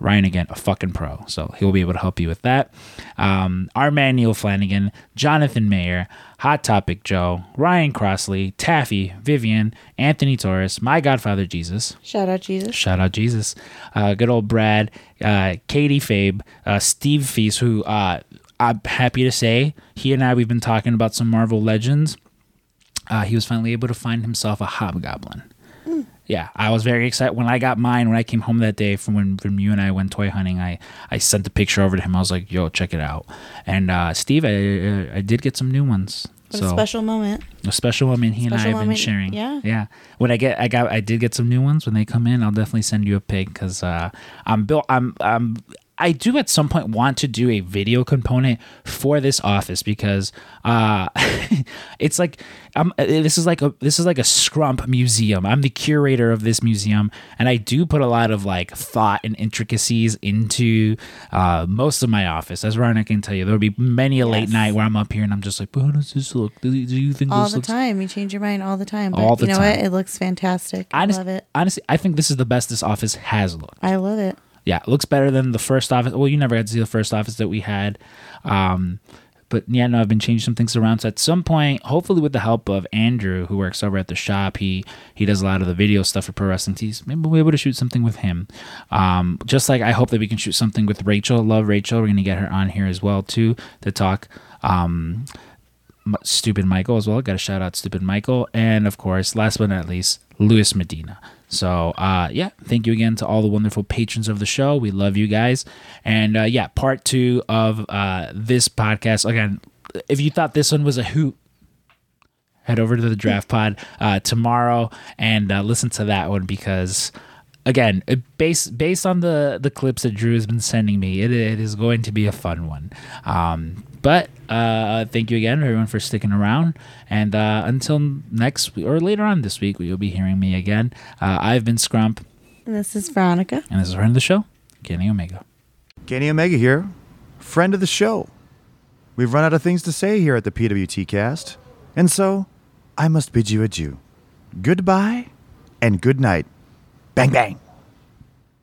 Ryan again, a fucking pro, so he'll be able to help you with that. Um, our man Neil Flanagan, Jonathan Mayer, Hot Topic Joe, Ryan Crossley, Taffy, Vivian, Anthony Torres, my Godfather Jesus, Shout out Jesus. Shout out Jesus. Uh, good old Brad, uh, Katie Fabe, uh, Steve Feast, who uh, I'm happy to say he and I we've been talking about some Marvel Legends. Uh, he was finally able to find himself a hobgoblin. Yeah, I was very excited when I got mine. When I came home that day from when from you and I went toy hunting, I I sent the picture over to him. I was like, "Yo, check it out." And uh, Steve, I, I did get some new ones. What a special moment. A special moment he and I Special have been sharing. yeah. yeah. When I get, I got, I did get some new ones. When they come in, I'll definitely send you a pic because uh, I'm built. I'm, I'm, I do at some point want to do a video component for this office because uh, [LAUGHS] it's like I'm. This is like a this is like a Scrump museum. I'm the curator of this museum, and I do put a lot of like thought and intricacies into uh, most of my office. As Ryan can tell you, there'll be many a late night where I'm up here and I'm just like, how does this look? Do you think All the looks time. You change your mind all the time. But All the you know time. what? It looks fantastic. I Honest- love it. Honestly, I think this is the best this office has looked. I love it. Yeah, it looks better than the first office. Well, you never got to see the first office that we had. Um, but yeah, no, I've been changing some things around. So at some point, hopefully with the help of Andrew, who works over at the shop, he he does a lot of the video stuff for Pro Wrestling Tees. Maybe we'll be able to shoot something with him. Um, just like I hope that we can shoot something with Rachel. Love Rachel. We're gonna get her on here as well too to talk. Um, Stupid Michael as well. Got to shout out Stupid Michael, and of course, last but not least, Luis Medina. So, uh, yeah, thank you again to all the wonderful patrons of the show. We love you guys, and uh, yeah, part two of uh, this podcast. Again, if you thought this one was a hoot, head over to the Draft Pod uh, tomorrow and uh, listen to that one because. Again, based based on the the clips that Drew has been sending me, it, it is going to be a fun one. Um, but uh, thank you again, everyone, for sticking around. And uh, until next week, or later on this week, you'll be hearing me again. Uh, I've been Scrump, And this is Veronica. and this is friend of the show, Kenny Omega. Kenny Omega here, friend of the show. We've run out of things to say here at the PWT cast, and so I must bid you adieu. Goodbye and good night. Bang, bang.